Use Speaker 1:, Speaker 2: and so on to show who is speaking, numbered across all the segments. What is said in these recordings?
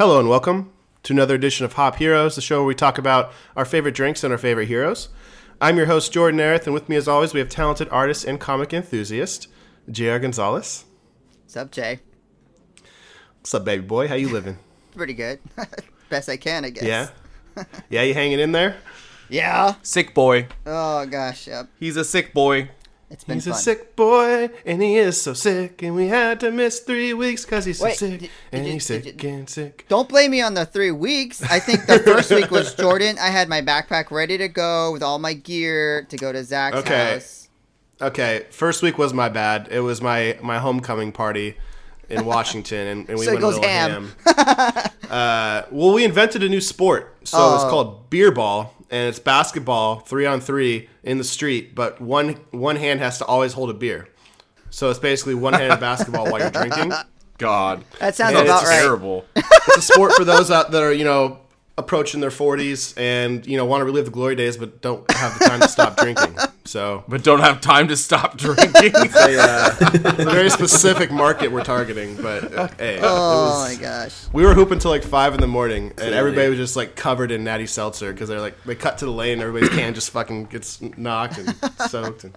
Speaker 1: Hello and welcome to another edition of Hop Heroes, the show where we talk about our favorite drinks and our favorite heroes. I'm your host, Jordan Arith, and with me, as always, we have talented artist and comic enthusiast, J.R. Gonzalez.
Speaker 2: What's up, Jay?
Speaker 1: What's up, baby boy? How you living?
Speaker 2: Pretty good. Best I can, I guess.
Speaker 1: Yeah? Yeah, you hanging in there?
Speaker 2: Yeah.
Speaker 3: Sick boy.
Speaker 2: Oh gosh, yep.
Speaker 3: He's a sick boy.
Speaker 2: It's been
Speaker 1: He's
Speaker 2: fun.
Speaker 1: a sick boy, and he is so sick, and we had to miss three weeks because he's so
Speaker 2: Wait,
Speaker 1: sick,
Speaker 2: did-
Speaker 1: and
Speaker 2: did
Speaker 1: he's
Speaker 2: did
Speaker 1: sick and sick.
Speaker 2: Don't blame me on the three weeks. I think the first week was Jordan. I had my backpack ready to go with all my gear to go to Zach's
Speaker 1: Okay.
Speaker 2: house.
Speaker 1: Okay, first week was my bad. It was my my homecoming party in Washington, and, and we
Speaker 2: So
Speaker 1: went a little
Speaker 2: ham.
Speaker 1: ham. uh, well, we invented a new sport, so it's
Speaker 2: Oh.
Speaker 1: called beer ball, and it's basketball, three on three in the street, but one one hand has to always hold a beer. So it's basically one handed basketball while you're drinking.
Speaker 3: God.
Speaker 2: That sounds
Speaker 1: Yeah,
Speaker 2: about
Speaker 1: it's
Speaker 2: right.
Speaker 3: Terrible.
Speaker 1: It's a sport for those out that are you know approaching their 40s and you know want to relive the glory days, but don't have the time to stop drinking. So
Speaker 3: But don't have time to stop drinking.
Speaker 1: it's a very specific market we're targeting, but uh, hey, it
Speaker 2: Oh
Speaker 1: was-
Speaker 2: my gosh.
Speaker 1: we were hooping till like five in the morning, and everybody was just like covered in natty seltzer because they're like they cut to the lane, everybody's can just fucking gets knocked and soaked, and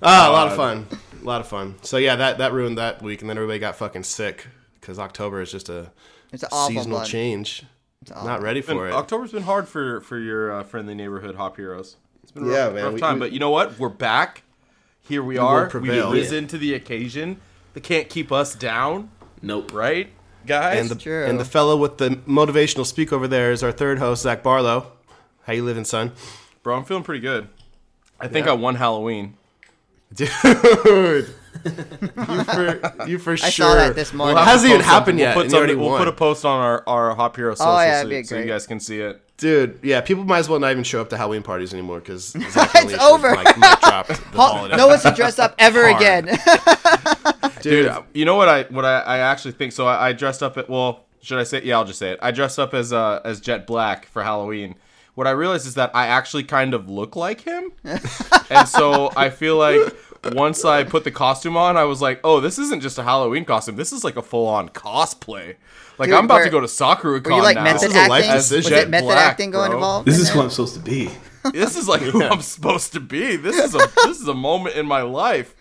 Speaker 1: ah, a lot of fun, a lot of fun. So yeah, that that ruined that week, and then everybody got fucking sick because October is just a
Speaker 2: It's an awful
Speaker 1: seasonal
Speaker 2: month.
Speaker 1: change. Not ready for it.
Speaker 3: October's been hard for for your uh, friendly neighborhood hop heroes. It's been a
Speaker 1: Yeah,
Speaker 3: rough,
Speaker 1: man,
Speaker 3: rough
Speaker 1: we-
Speaker 3: time,
Speaker 1: we-
Speaker 3: but you know what? We're back. Here we
Speaker 1: will
Speaker 3: are. We've risen to the occasion. They can't keep us down,
Speaker 4: Nope.
Speaker 3: right, guys?
Speaker 1: And the
Speaker 2: True.
Speaker 1: and the fellow with the motivational speak over there is our third host, Zach Barlow. How you living, son?
Speaker 3: Bro, I'm feeling pretty good. I think
Speaker 1: Yeah.
Speaker 3: I won Halloween.
Speaker 1: Dude, you for you for
Speaker 2: I
Speaker 1: sure.
Speaker 2: saw that this morning.
Speaker 1: It hasn't even happened yet.
Speaker 3: We'll, put,
Speaker 1: you
Speaker 3: something- we'll put a post on our, our Hop Hero social
Speaker 2: Oh, yeah,
Speaker 3: so, so you guys can see it.
Speaker 1: Dude, yeah, people might as well not even show up to Halloween parties anymore because
Speaker 2: It's over.
Speaker 1: Like, mic the ball
Speaker 2: no one's to dress up ever
Speaker 1: Hard.
Speaker 2: again.
Speaker 1: Dude,
Speaker 3: Dude, you know what I what I, I actually think? So I, I dressed up at well, should I say? Yeah, I'll just say it. I dressed up as uh, as Jet Black for Halloween. What I realized is that I actually kind of look like him, and so I feel like once I put the costume on, I was like, oh, this isn't just a Halloween costume. This is like a full on cosplay. Like
Speaker 2: Dude,
Speaker 3: I'm about
Speaker 2: were-
Speaker 3: to go to Sakura
Speaker 2: Were you like
Speaker 3: now.
Speaker 2: method
Speaker 1: is a life
Speaker 2: acting? Was
Speaker 1: decision.
Speaker 2: it method
Speaker 3: Black,
Speaker 2: acting going
Speaker 3: bro.
Speaker 2: involved?
Speaker 4: This is who I'm supposed to be.
Speaker 3: this is like who I'm supposed to be. This is a this is a moment in my life.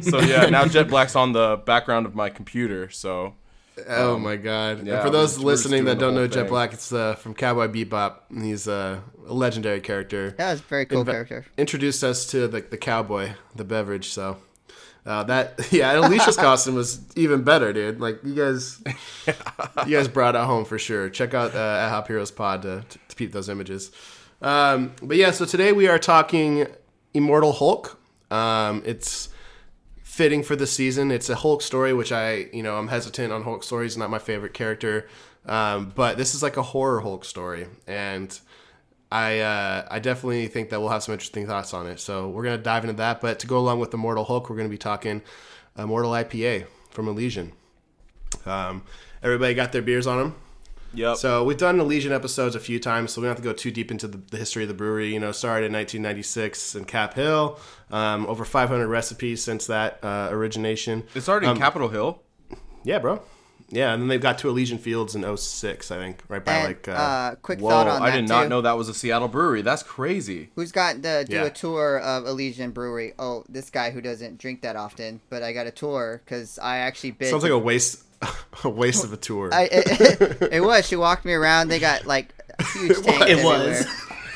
Speaker 3: So yeah, now Jet Black's on the background of my computer. So
Speaker 1: oh my god!
Speaker 3: yeah,
Speaker 1: and for those
Speaker 3: just- we're just
Speaker 1: listening that don't
Speaker 3: whole
Speaker 1: know Jet. Black, it's uh, from Cowboy Bebop. He's uh, a legendary character.
Speaker 2: That was a very cool
Speaker 1: Inve-
Speaker 2: character.
Speaker 1: Introduced us to the, the cowboy, the beverage. So uh, that yeah, and Alicia's costume was even better, dude. Like you guys, you guys brought it home for sure. Check out uh, at Hop Heroes Pod to, to, to peep those images. Um, but yeah, so today we are talking Immortal Hulk. Um, it's fitting for the season. It's a Hulk story, which I, you know, I'm hesitant on Hulk stories. Not my favorite character, um, but this is like a horror Hulk story, and I, uh, I definitely think that we'll have some interesting thoughts on it. So we're gonna dive into that. But to go along with the Immortal Hulk, we're gonna be talking Immortal IPA from Elysian. Um, everybody got their beers on them.
Speaker 3: Yep.
Speaker 1: So we've done Elysian episodes a few times, so we don't have to go too deep into the, the history of the brewery. You know, started in 1996 in Cap Hill. Um, over 500 recipes since that uh, origination.
Speaker 3: it started in
Speaker 1: um,
Speaker 3: Capitol Hill.
Speaker 1: Yeah, bro. Yeah, and then they've got to Elysian Fields in 06, I think, right by
Speaker 2: And
Speaker 1: like. Uh,
Speaker 2: uh, quick
Speaker 3: Whoa,
Speaker 2: thought on
Speaker 3: I
Speaker 2: that
Speaker 3: did not
Speaker 2: too.
Speaker 3: know that was a Seattle brewery. That's crazy.
Speaker 2: Who's got to do
Speaker 1: Yeah.
Speaker 2: a tour of Elysian Brewery? Oh, this guy who doesn't drink that often, but I got a tour because I actually bid.
Speaker 1: sounds like a waste, a waste of a tour.
Speaker 2: I, it, it was. She walked me around. They got like a huge tanks
Speaker 4: It was.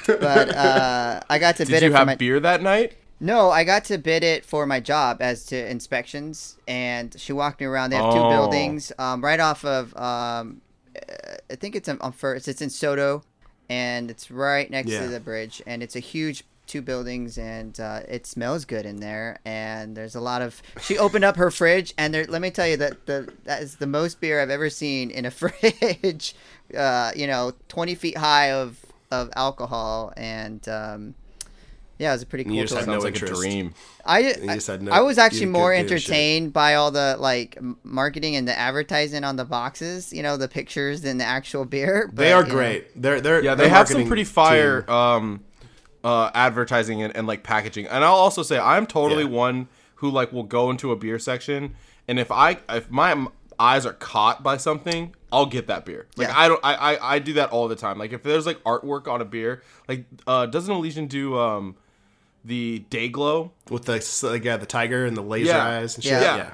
Speaker 2: But uh, I got to
Speaker 3: Did
Speaker 2: bid
Speaker 3: you
Speaker 2: it for
Speaker 3: have
Speaker 2: my.
Speaker 3: beer that night?
Speaker 2: No, I got to bid it for my job as to inspections, and she walked me around. They have two buildings, um, right off of. Um, uh, I think it's on, on first. It's in SoDo, and it's right next
Speaker 1: Yeah.
Speaker 2: to the bridge, and it's a huge two buildings, and uh, it smells good in there. And there's a lot of. She opened up her fridge, and there. Let me tell you that the that is the most beer I've ever seen in a fridge. Uh, you know, twenty feet high of of alcohol, and um, Yeah, it was a pretty cool
Speaker 1: you just had no
Speaker 3: Sounds like a
Speaker 1: interest.
Speaker 3: dream.
Speaker 2: I,
Speaker 1: you just had no-
Speaker 2: I was actually more
Speaker 1: didn't give a shit.
Speaker 2: entertained by all the like marketing and the advertising on the boxes, you know, the pictures than the actual beer.
Speaker 1: They are
Speaker 2: you know,
Speaker 1: great. They're they're
Speaker 3: Yeah,
Speaker 1: their
Speaker 3: they have some pretty fire
Speaker 1: team-
Speaker 3: um, uh, advertising and, and like packaging. And I'll also say I'm totally
Speaker 1: Yeah.
Speaker 3: one who like will go into a beer section, and if I if my eyes are caught by something, I'll get that beer. Like
Speaker 2: Yeah.
Speaker 3: I don't I, I I do that all the time. Like if there's like artwork on a beer, like uh, doesn't Elysian do um the Dayglow?
Speaker 1: with the like, yeah, the tiger and the laser
Speaker 3: Yeah.
Speaker 1: eyes and shit.
Speaker 2: Yeah.
Speaker 1: Yeah.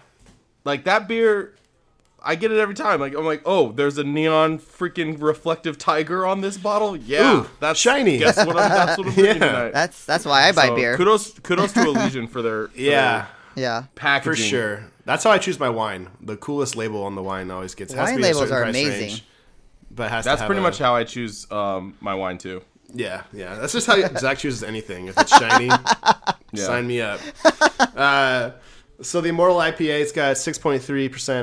Speaker 3: Like that beer. I get it every time. Like I'm like, oh, there's a neon freaking reflective tiger on this bottle. Yeah,
Speaker 1: Ooh,
Speaker 3: that's
Speaker 1: shiny.
Speaker 3: Guess what? I'm, that's what I'm drinking
Speaker 1: Yeah.
Speaker 3: tonight.
Speaker 2: That's that's why I buy
Speaker 3: So,
Speaker 2: beer.
Speaker 3: Kudos, kudos to Elysian for their for
Speaker 1: Yeah.
Speaker 2: yeah.
Speaker 3: their packaging
Speaker 1: For sure. That's how I choose my wine. The coolest label on the wine always gets. has to
Speaker 2: Wine
Speaker 1: be a
Speaker 2: labels
Speaker 1: certain
Speaker 2: are amazing.
Speaker 1: range, but has
Speaker 3: That's
Speaker 1: have
Speaker 3: pretty
Speaker 1: a-
Speaker 3: much how I choose um, my wine too.
Speaker 1: Yeah, yeah. That's just how Zach chooses anything. If it's shiny,
Speaker 3: Yeah.
Speaker 1: sign me up. Uh, so the Immortal IPA, it's got 6.3%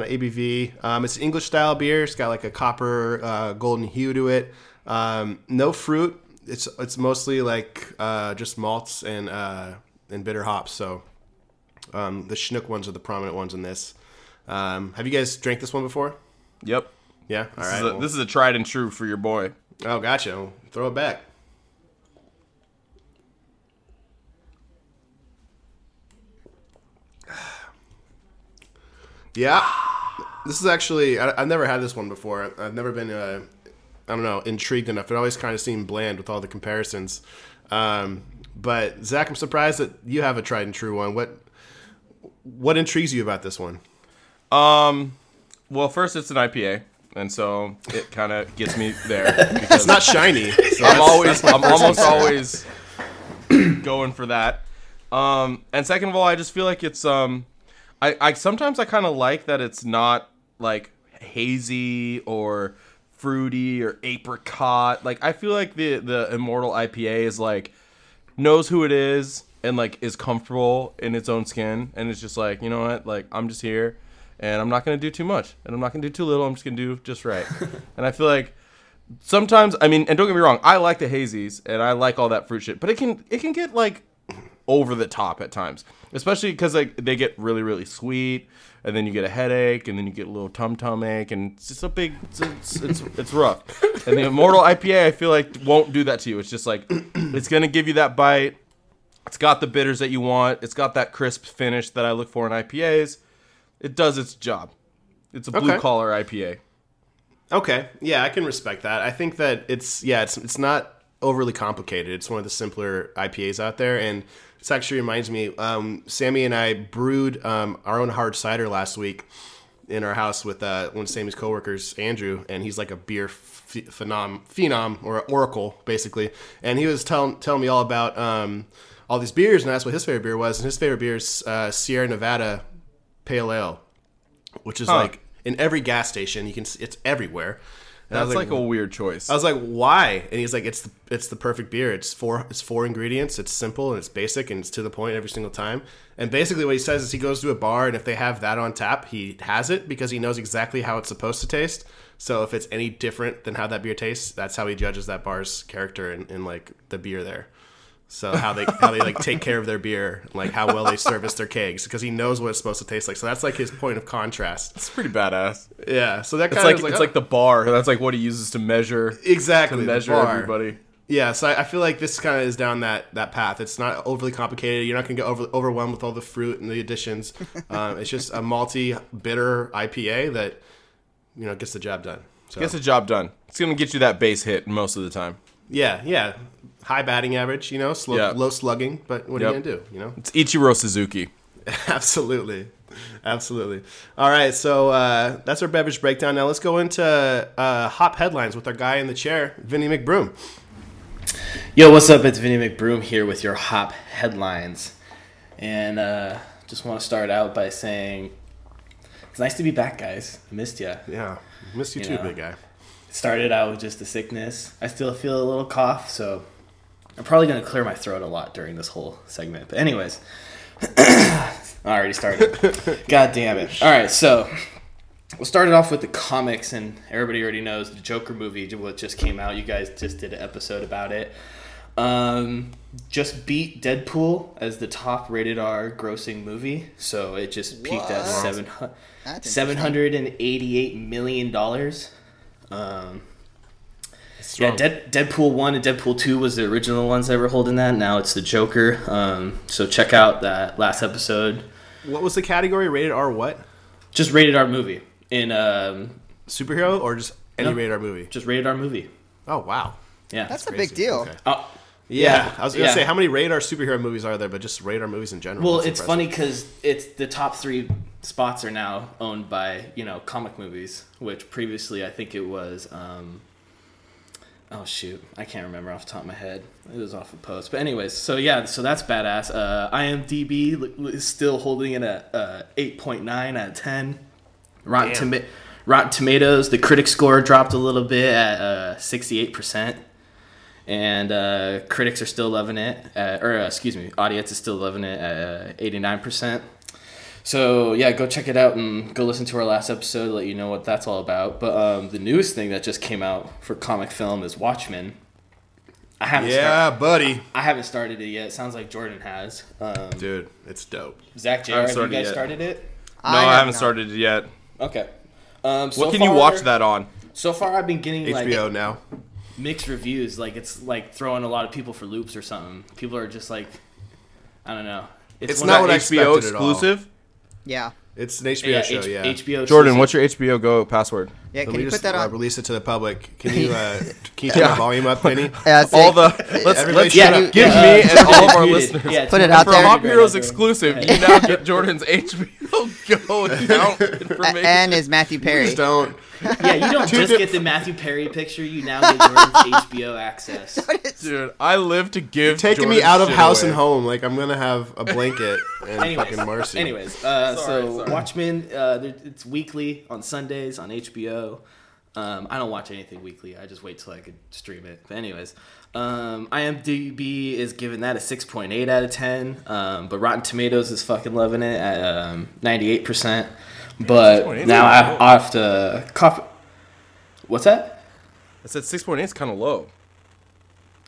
Speaker 1: ABV. Um, it's English style beer. It's got like a copper uh, golden hue to it. Um, no fruit. It's it's mostly like uh, just malts and uh, and bitter hops. So um, the Chinook ones are the prominent ones in this. Um, have you guys drank this one before?
Speaker 3: Yep.
Speaker 1: Yeah. All
Speaker 3: This,
Speaker 1: right.
Speaker 3: is a,
Speaker 1: well-
Speaker 3: this is a tried and true for your boy.
Speaker 1: oh, gotcha. Throw it back. Yeah, this is actually I, I've never had this one before. I've never been uh, I don't know intrigued enough. It always kind of seemed bland with all the comparisons. Um, but Zach, I'm surprised that you have a tried and true one. What what intrigues you about this one?
Speaker 3: Um, well, first it's an IPA, and so it kind of gets me there.
Speaker 1: It's not shiny. so
Speaker 3: I'm always I'm almost always going for that. Um, and second of all, I just feel like it's um, I, I sometimes I kind of like that it's not like hazy or fruity or apricot. Like I feel like the the Immortal IPA is like knows who it is and like is comfortable in its own skin and it's just like you know what like I'm just here and I'm not gonna do too much and I'm not gonna do too little. I'm just gonna do just right. and I feel like sometimes I mean, and don't get me wrong, I like the hazies and I like all that fruit shit, but it can it can get like over the top at times, especially because like they get really really sweet, and then you get a headache, and then you get a little tum tum ache, and it's just a big it's it's, it's, it's rough. And the Immortal IPA, I feel like won't do that to you. It's just like it's gonna give you that bite. It's got the bitters that you want. It's got that crisp finish that I look for in IPAs. It does its job. It's a blue
Speaker 1: Okay.
Speaker 3: collar IPA.
Speaker 1: Okay, yeah, I can respect that. I think that it's yeah, it's it's not overly complicated. It's one of the simpler IPAs out there, and this actually reminds me. Um, Sammy and I brewed um, our own hard cider last week in our house with uh, one of Sammy's coworkers, Andrew, and he's like a beer ph- phenom, phenom or oracle basically. And he was telling telling me all about um, all these beers, and asked what his favorite beer was. And his favorite beer is uh, Sierra Nevada Pale Ale, which is
Speaker 3: Huh.
Speaker 1: like in every gas station. You can it's everywhere. And
Speaker 3: That's
Speaker 1: was
Speaker 3: like, a weird choice.
Speaker 1: I was like, why? And he's like, it's the, it's the perfect beer. It's four it's four ingredients. It's simple and it's basic and it's to the point every single time. And basically, what he says is he goes to a bar and if they have that on tap, he has it because he knows exactly how it's supposed to taste. So if it's any different than how that beer tastes, that's how he judges that bar's character and, and like the beer there. So how they how they like take care of their beer, like how well they service their kegs, because he knows what it's supposed to taste like. So that's like his point of contrast.
Speaker 3: it's pretty badass.
Speaker 1: Yeah. So that kind
Speaker 3: like
Speaker 1: of
Speaker 3: it's like the bar. That's like what he uses to measure
Speaker 1: exactly the
Speaker 3: measure everybody.
Speaker 1: Yeah, so I, I feel like this kind of is down that that path. It's not overly complicated. You're not going to get over, overwhelmed with all the fruit and the additions. um, it's just a malty, bitter IPA that you know gets the job done. So
Speaker 3: Gets the job done. It's gonna get you that base hit most of the time.
Speaker 1: Yeah, yeah, high batting average. You know, slow,
Speaker 3: Yeah.
Speaker 1: low slugging. But what are you going to do? You know,
Speaker 3: It's Ichiro Suzuki.
Speaker 1: absolutely, absolutely. All right, so uh, that's our beverage breakdown. Now let's go into uh, hop headlines with our guy in the chair, Vinny McBroom.
Speaker 4: Yo, what's up? It's Vinny McBroom here with your hop headlines. And uh, just want to start out by saying it's nice to be back, guys. I missed ya.
Speaker 1: Yeah, missed you,
Speaker 4: You
Speaker 1: too,
Speaker 4: know.
Speaker 1: big guy.
Speaker 4: Started out with just a sickness. I still feel a little cough, so I'm probably going to clear my throat a lot during this whole segment. But, anyways, I already started. God damn it. All right, so we'll start it off with the comics, and everybody already knows the Joker movie, what just came out. You guys just did an episode about it. Um, just beat Deadpool as the top rated R grossing movie. So it just peaked at
Speaker 2: What?
Speaker 4: seven
Speaker 2: That's
Speaker 4: seven hundred and eighty eight million dollars. Um, yeah, Dead, Deadpool one and Deadpool two was the original ones that were holding that. Now it's the Joker. Um, so check out that last episode.
Speaker 1: What was the category? Rated R what?
Speaker 4: Just rated R movie in um,
Speaker 1: Superhero or just any
Speaker 4: No.
Speaker 1: rated R movie?
Speaker 4: just rated R movie.
Speaker 1: Oh wow.
Speaker 4: Yeah,
Speaker 2: That's a big deal.
Speaker 1: Okay.
Speaker 4: Oh,
Speaker 1: Yeah, I was gonna
Speaker 4: yeah.
Speaker 1: say how many rated R superhero movies are there, but just rated R movies in general.
Speaker 4: Well, it's
Speaker 1: impressive.
Speaker 4: funny because it's the top three spots are now owned by you know comic movies, which previously I think it was. Um, oh shoot, I can't remember off the top of my head. It was off a post, but anyways, so yeah, so that's badass. Uh, IMDb is still holding it at uh, eight point nine out of ten. Rotten. Toma- Rotten Tomatoes, the critic score dropped a little bit at sixty eight percent and uh, critics are still loving it, uh, or uh, excuse me, audience is still loving it at eighty nine percent. So yeah, go check it out and go listen to our last episode. Let you know what that's all about. But um, the newest thing that just came out for comic film is Watchmen. I haven't
Speaker 1: Yeah,
Speaker 4: start-
Speaker 1: buddy.
Speaker 4: I haven't started it yet. It sounds like Jordan has. Um,
Speaker 1: Dude, it's dope.
Speaker 4: Zach, Jr.,
Speaker 3: haven't
Speaker 4: you
Speaker 3: started
Speaker 4: guys
Speaker 3: yet.
Speaker 4: started it?
Speaker 3: No,
Speaker 2: I
Speaker 3: I,
Speaker 2: have
Speaker 3: haven't
Speaker 2: not.
Speaker 3: started it yet.
Speaker 4: Okay. Um, so
Speaker 3: what can you watch that on?
Speaker 4: So far, I've been getting like
Speaker 1: HBO now.
Speaker 4: mixed reviews. Like it's like throwing a lot of people for loops or something. People are just like, I don't know.
Speaker 1: It's
Speaker 4: one
Speaker 1: not
Speaker 4: of
Speaker 1: what I
Speaker 3: HBO
Speaker 1: expected at all.
Speaker 3: exclusive.
Speaker 2: Yeah.
Speaker 1: It's an HBO
Speaker 4: yeah,
Speaker 1: show.
Speaker 4: H-
Speaker 1: yeah.
Speaker 4: HBO.
Speaker 3: Jordan,
Speaker 4: exclusive.
Speaker 3: what's your HBO Go password?
Speaker 2: Yeah,
Speaker 1: Let
Speaker 2: can
Speaker 1: me
Speaker 2: you
Speaker 1: just
Speaker 2: put that
Speaker 1: uh,
Speaker 2: on?
Speaker 1: release it to the public. Can you uh, can you turn
Speaker 3: Yeah.
Speaker 1: the volume up, Penny?
Speaker 2: Yeah,
Speaker 3: All the let's,
Speaker 1: Everybody
Speaker 3: let's
Speaker 4: Yeah,
Speaker 1: up.
Speaker 3: give
Speaker 4: yeah,
Speaker 3: me and all of our listeners.
Speaker 4: Yeah,
Speaker 2: Put it
Speaker 4: muted.
Speaker 2: out
Speaker 3: For
Speaker 2: there.
Speaker 3: Hop
Speaker 4: Right
Speaker 3: Heroes exclusive, you now get Jordan's HBO Go account
Speaker 2: A-
Speaker 3: information.
Speaker 2: and is Matthew Perry.
Speaker 1: Please don't.
Speaker 4: Yeah, you don't
Speaker 1: Two
Speaker 4: just get the Matthew Perry picture. You now get Jordan's HBO access.
Speaker 3: Dude, I live to give.
Speaker 1: Taking me out of house
Speaker 3: away.
Speaker 1: and home. Like I'm gonna have a blanket and
Speaker 4: Anyways,
Speaker 1: fucking Marcy.
Speaker 4: anyways, uh,
Speaker 3: Sorry,
Speaker 4: so
Speaker 3: sorry.
Speaker 4: Watchmen, uh, it's weekly on Sundays on HBO. Um, I don't watch anything weekly. I just wait till I could stream it. But anyways, um, IMDb is giving that a six point eight out of ten. Um, but Rotten Tomatoes is fucking loving it at ninety eight percent. But
Speaker 3: 6.8
Speaker 4: now I, I have to cop. What's that?
Speaker 3: I said six point eight is kind of low.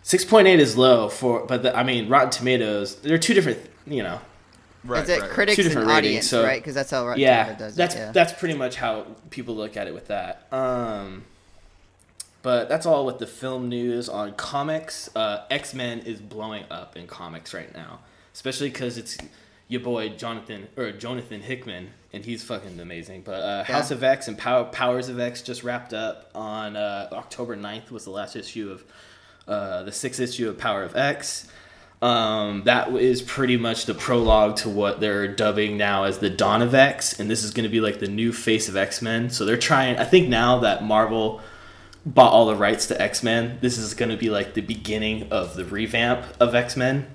Speaker 4: Six point eight is low for, but the, I mean Rotten Tomatoes. They're two different. You know,
Speaker 3: Right,
Speaker 2: Is it
Speaker 3: right.
Speaker 2: critics
Speaker 4: Two
Speaker 2: and
Speaker 4: ratings,
Speaker 2: audience,
Speaker 4: so-
Speaker 2: right? Because that's how Rotten
Speaker 4: yeah,
Speaker 2: Tomato does
Speaker 4: that's
Speaker 2: it. Yeah.
Speaker 4: that's pretty much how people look at it with that. Um, but that's all with the film news on comics. Uh, X Men is blowing up in comics right now, especially because it's your boy Jonathan or Jonathan Hickman, and he's fucking amazing. But uh, House of X and Power, Powers of X just wrapped up on uh, October 9th was the last issue of uh, the sixth issue of Power of X. Um, that is pretty much the prologue to what they're dubbing now as the Dawn of X, and this is going to be like the new face of X Men. So they're trying. I think now that Marvel bought all the rights to X Men, this is going to be like the beginning of the revamp of X Men.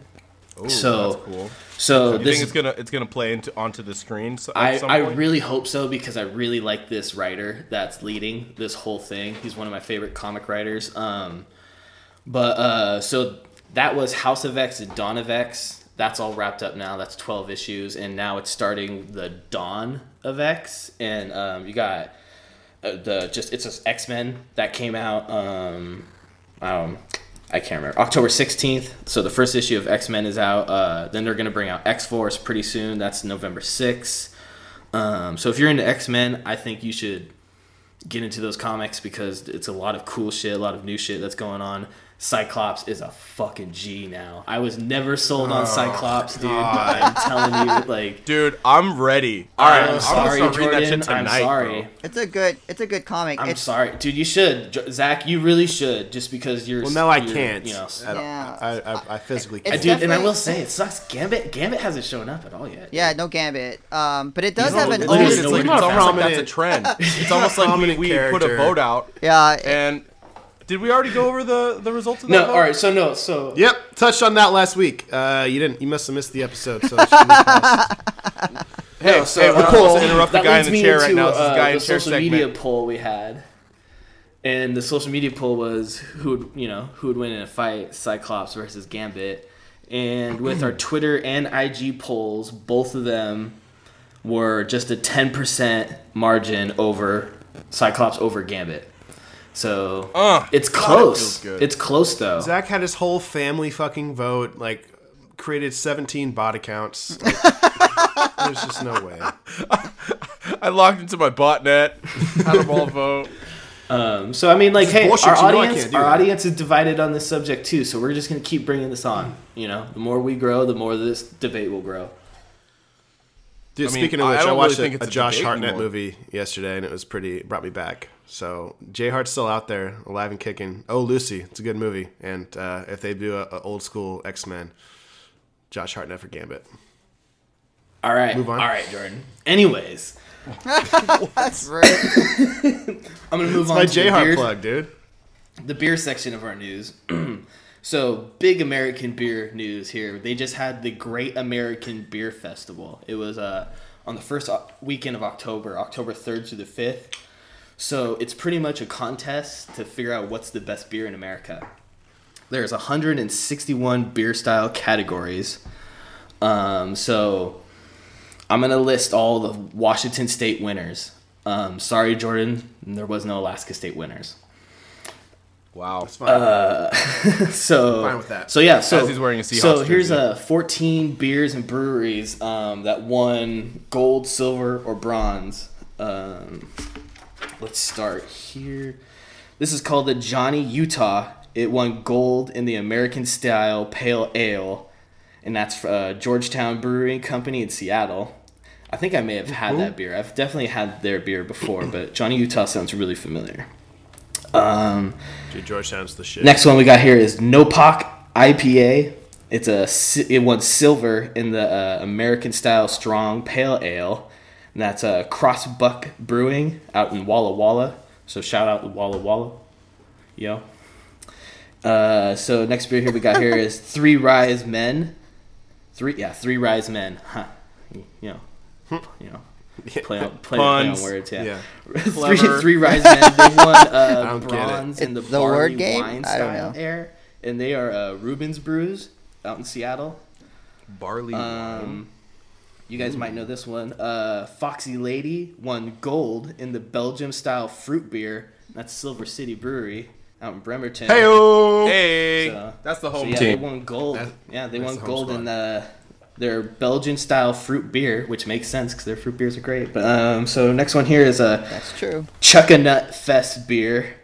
Speaker 4: So-
Speaker 3: that's cool.
Speaker 4: So
Speaker 3: You
Speaker 4: this
Speaker 3: think it's gonna it's gonna play into onto the screen? So,
Speaker 4: I, I really hope so because I really like this writer that's leading this whole thing. He's one of my favorite comic writers. Um, but uh, so that was House of X Dawn of X. That's all wrapped up now. That's twelve issues, and now it's starting the Dawn of X, and um, you got uh, the just it's just X Men that came out. Um, um, I can't remember October sixteenth. So the first issue of X Men is out. Uh, then they're gonna bring out X Force pretty soon. That's November sixth. Um, so if you're into X Men, I think you should get into those comics because it's a lot of cool shit, a lot of new shit that's going on. Cyclops is a fucking G now. I was never sold on Cyclops, dude. But I'm telling you, like,
Speaker 3: Dude, I'm ready. All
Speaker 4: I'm
Speaker 3: right, I'm
Speaker 4: sorry,
Speaker 3: gonna start reading
Speaker 4: Jordan.
Speaker 3: that shit
Speaker 4: I'm sorry.
Speaker 3: bro.
Speaker 2: It's a good. It's a good comic.
Speaker 4: I'm
Speaker 2: it's,
Speaker 4: sorry, dude. You should, Zach. You really should, just because you're.
Speaker 1: Well, no, I can't.
Speaker 4: You know,
Speaker 1: I, don't-
Speaker 2: Yeah.
Speaker 1: I, I, I physically can't.
Speaker 4: dude, and I will say it sucks. Gambit, Gambit hasn't shown up at all yet.
Speaker 2: Yeah, no Gambit. Um, but it does
Speaker 4: You
Speaker 2: have an
Speaker 4: it
Speaker 3: Dude,
Speaker 4: Dude,
Speaker 3: it's,
Speaker 4: no,
Speaker 3: like,
Speaker 4: he's
Speaker 3: it's almost like that's a trend. It's almost like we, we put a
Speaker 1: character.
Speaker 3: vote out,
Speaker 2: Yeah,
Speaker 3: and did we already go over the the results of that?
Speaker 4: No,
Speaker 3: vote?
Speaker 4: all right. So no, so
Speaker 1: Yep, touched on that last week. Uh, you didn't. You must have missed the episode. So it should be passed.
Speaker 3: Hey,
Speaker 4: No, so,
Speaker 3: hey, we're
Speaker 4: uh,
Speaker 3: to interrupt the
Speaker 4: that
Speaker 3: guy in
Speaker 4: leads
Speaker 3: the
Speaker 4: me
Speaker 3: chair right now. This
Speaker 4: uh,
Speaker 3: the guy in
Speaker 4: the
Speaker 3: the chair
Speaker 4: social media poll we had, and the social media poll was who would you know who would win in a fight, Cyclops versus Gambit, and with our Twitter and IG polls, both of them were just a ten percent margin over Cyclops over Gambit. So
Speaker 3: Uh,
Speaker 4: it's
Speaker 1: God, it
Speaker 4: close. It's close though.
Speaker 1: Zach had his whole family fucking vote, like created 17 bot accounts. Like, there's just no way.
Speaker 3: I logged into my botnet. Had them all vote.
Speaker 4: Um, so I mean, like, hey,
Speaker 1: bullshit,
Speaker 4: our
Speaker 1: you know I
Speaker 4: audience, our
Speaker 1: that.
Speaker 4: audience is divided on this subject too. So we're just gonna keep bringing this on. You know, the more we grow, the more this debate will grow.
Speaker 1: Dude,
Speaker 3: I mean,
Speaker 1: speaking of
Speaker 3: I
Speaker 1: which, I,
Speaker 3: don't
Speaker 1: watched
Speaker 3: really
Speaker 1: a, a
Speaker 3: a
Speaker 1: Josh Hartnett
Speaker 3: anymore.
Speaker 1: movie yesterday, and it was pretty. It brought me back. So Jay Hart's still out there, alive and kicking. Oh, Lucy, it's a good movie. And uh, if they do a, a old school X Men, Josh Hartnett for Gambit.
Speaker 4: All right,
Speaker 1: Move on.
Speaker 4: all right, Jordan. Anyways,
Speaker 2: That's right.
Speaker 4: I'm gonna move on
Speaker 1: My
Speaker 4: to
Speaker 1: Jay
Speaker 4: the
Speaker 1: Hart plug, dude.
Speaker 4: the beer section of our news. so big American beer news here. They just had the Great American Beer Festival. It was uh, on the first weekend of October, October 3rd through the 5th. So it's pretty much a contest to figure out what's the best beer in America. There's 161 beer style categories. Um, so I'm gonna list all the Washington State winners. Um, sorry, Jordan, there was no Alaska State winners.
Speaker 3: Wow.
Speaker 1: It's fine.
Speaker 4: So
Speaker 1: Fine with that.
Speaker 4: So yeah, so
Speaker 3: As he's wearing a Seahawks
Speaker 4: So here's
Speaker 3: jersey.
Speaker 4: uh 14 beers and breweries um, that won gold, silver, or bronze. Um, let's start here. This is called the Johnny Utah. It won gold in the American Style Pale Ale, and that's uh, Georgetown Brewing Company in Seattle. I think I may have had that beer. I've definitely had their beer before, but Johnny Utah sounds really familiar. Um,
Speaker 1: Dude, Georgetown's the shit.
Speaker 4: Next one we got here is Nopak IPA. It's a it won silver in the uh, American style strong pale ale, and that's uh, Crossbuck Brewing out in Walla Walla. So shout out to Walla Walla, yo. Uh, so next beer here we got here is Three Ryes Men. Three yeah, Three Ryes Men. Huh. You know, you know, play on play, play on words. Yeah.
Speaker 1: Yeah.
Speaker 4: three, three Ryes Men. They won uh,
Speaker 1: don't get it.
Speaker 4: bronze in the,
Speaker 2: the
Speaker 4: barley
Speaker 2: word game?
Speaker 4: wine style air, and they are uh, Reuben's Brews out in Seattle.
Speaker 3: Barley.
Speaker 4: Um, you guys might know this one. Uh, Foxy Lady won gold in the Belgium style fruit beer. That's Silver City Brewery out in Bremerton.
Speaker 1: Hey,
Speaker 3: hey,
Speaker 4: So-
Speaker 3: that's the
Speaker 4: So
Speaker 3: home
Speaker 4: yeah, they won gold.
Speaker 1: That-
Speaker 4: yeah, they won
Speaker 1: the
Speaker 4: gold
Speaker 1: squad.
Speaker 4: in uh, their Belgian style fruit beer, which makes sense because their fruit beers are great. But um, so next one here is a
Speaker 2: That's true.
Speaker 4: Chuckanut Fest beer.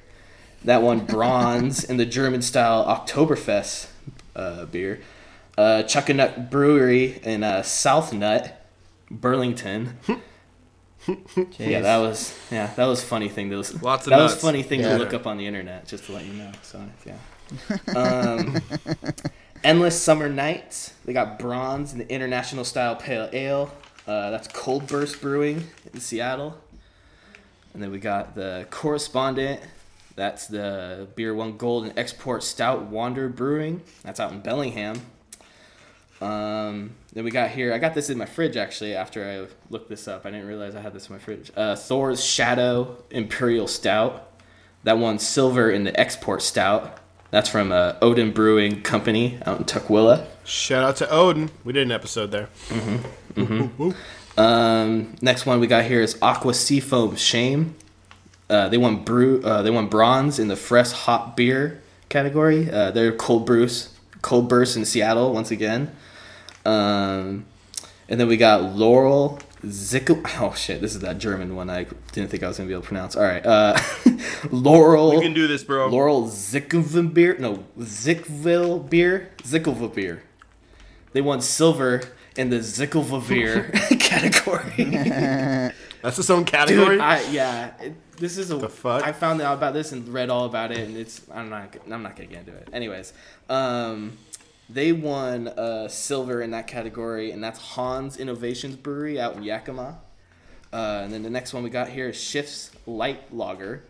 Speaker 4: That won bronze in the German style Oktoberfest uh, beer. Uh, Chuckanut Brewery in uh, South Nut, Burlington. Yeah, that was yeah, that was funny thing. That was
Speaker 3: Lots of
Speaker 4: that was funny thing
Speaker 2: Yeah.
Speaker 4: to look up on the internet, just to let you know. So yeah. Um, Endless Summer Nights. They got bronze in the international style pale ale. Uh, that's Cloudburst Brewing in Seattle. And then we got the correspondent. That's the beer won gold in export stout Wander Brewing. That's out in Bellingham. Um, then we got here. I got this in my fridge actually. After I looked this up, I didn't realize I had this in my fridge. Uh, Thor's Shadow Imperial Stout. That won silver in the export stout. That's from uh, Odin Brewing Company out in Tukwila.
Speaker 1: Shout out to Odin. We did an episode there. Mm-hmm. Mm-hmm.
Speaker 4: Um, next one we got here is Aqua Seafoam Shame. Uh, they won brew. Uh, they won bronze in the fresh hot beer category. Uh, they're cold brews, Cloudburst in Seattle once again. Um, and then we got Laurel Zickel. Oh shit, this is that German one. I didn't think I was gonna be able to pronounce. All right, uh, Laurel.
Speaker 3: You can do this, bro.
Speaker 4: Laurel Zickelville beer. No, Zickville beer. Zickville beer. They won silver in the Zickelville category.
Speaker 1: That's its own category.
Speaker 4: Dude, I, yeah, it, this is a.
Speaker 1: The fuck?
Speaker 4: I found out about this and read all about it, and it's. I'm not. I'm not gonna get into it. Anyways, um, they won uh, silver in that category, and that's Hans Innovations Brewery out in Yakima. Uh, and then the next one we got here is Shifts Light Lager.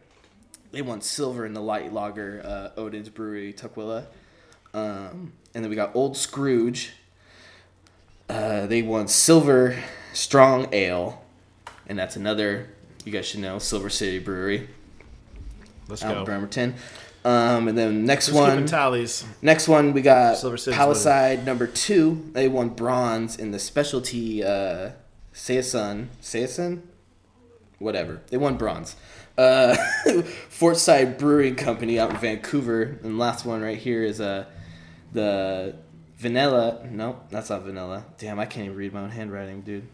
Speaker 4: They won silver in the light lager uh, Odin's Brewery Tukwila. Um, and then we got Old Scrooge. Uh, they won silver strong ale, and that's another you guys should know Silver City Brewery
Speaker 1: Let's
Speaker 4: out
Speaker 1: go.
Speaker 4: Bremerton. Um, and then next
Speaker 1: Just
Speaker 4: one,
Speaker 1: tallies.
Speaker 4: next one we got
Speaker 1: Silver City's
Speaker 4: Palisade number two. They won bronze in the specialty uh, Saison Saison whatever. They won bronze. Uh, Fortside Brewing Company out in Vancouver, and last one right here is uh, the vanilla. No, that's not vanilla. Damn, I can't even read my own handwriting, dude.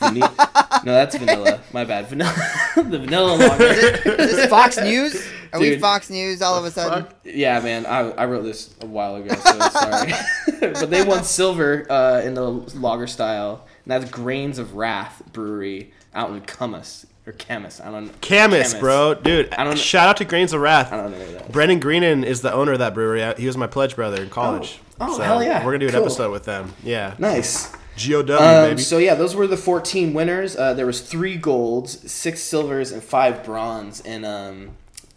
Speaker 4: Vani- no, that's vanilla. My bad. Vanilla. the vanilla lager.
Speaker 2: Is this Fox News? Are we Fox News all of a sudden?
Speaker 4: Yeah, man, I, I wrote this a while ago, so sorry. but they won silver uh, in the lager style, and that's Grains of Wrath Brewery out in Camas or Camas. I don't.
Speaker 1: Camus, bro, dude.
Speaker 4: I don't-
Speaker 1: Shout out to Grains of Wrath.
Speaker 4: I don't know where that. is.
Speaker 1: Brendan Greenan is the owner of that brewery. He was my pledge brother in college.
Speaker 4: Oh. Oh, hell yeah.
Speaker 1: We're gonna do an
Speaker 4: Cool.
Speaker 1: episode with them. Yeah.
Speaker 4: Nice.
Speaker 1: GOW,
Speaker 4: Um,
Speaker 1: baby.
Speaker 4: so yeah, those were the 14 winners. Uh, there was three golds, six silvers, and five bronze. And um,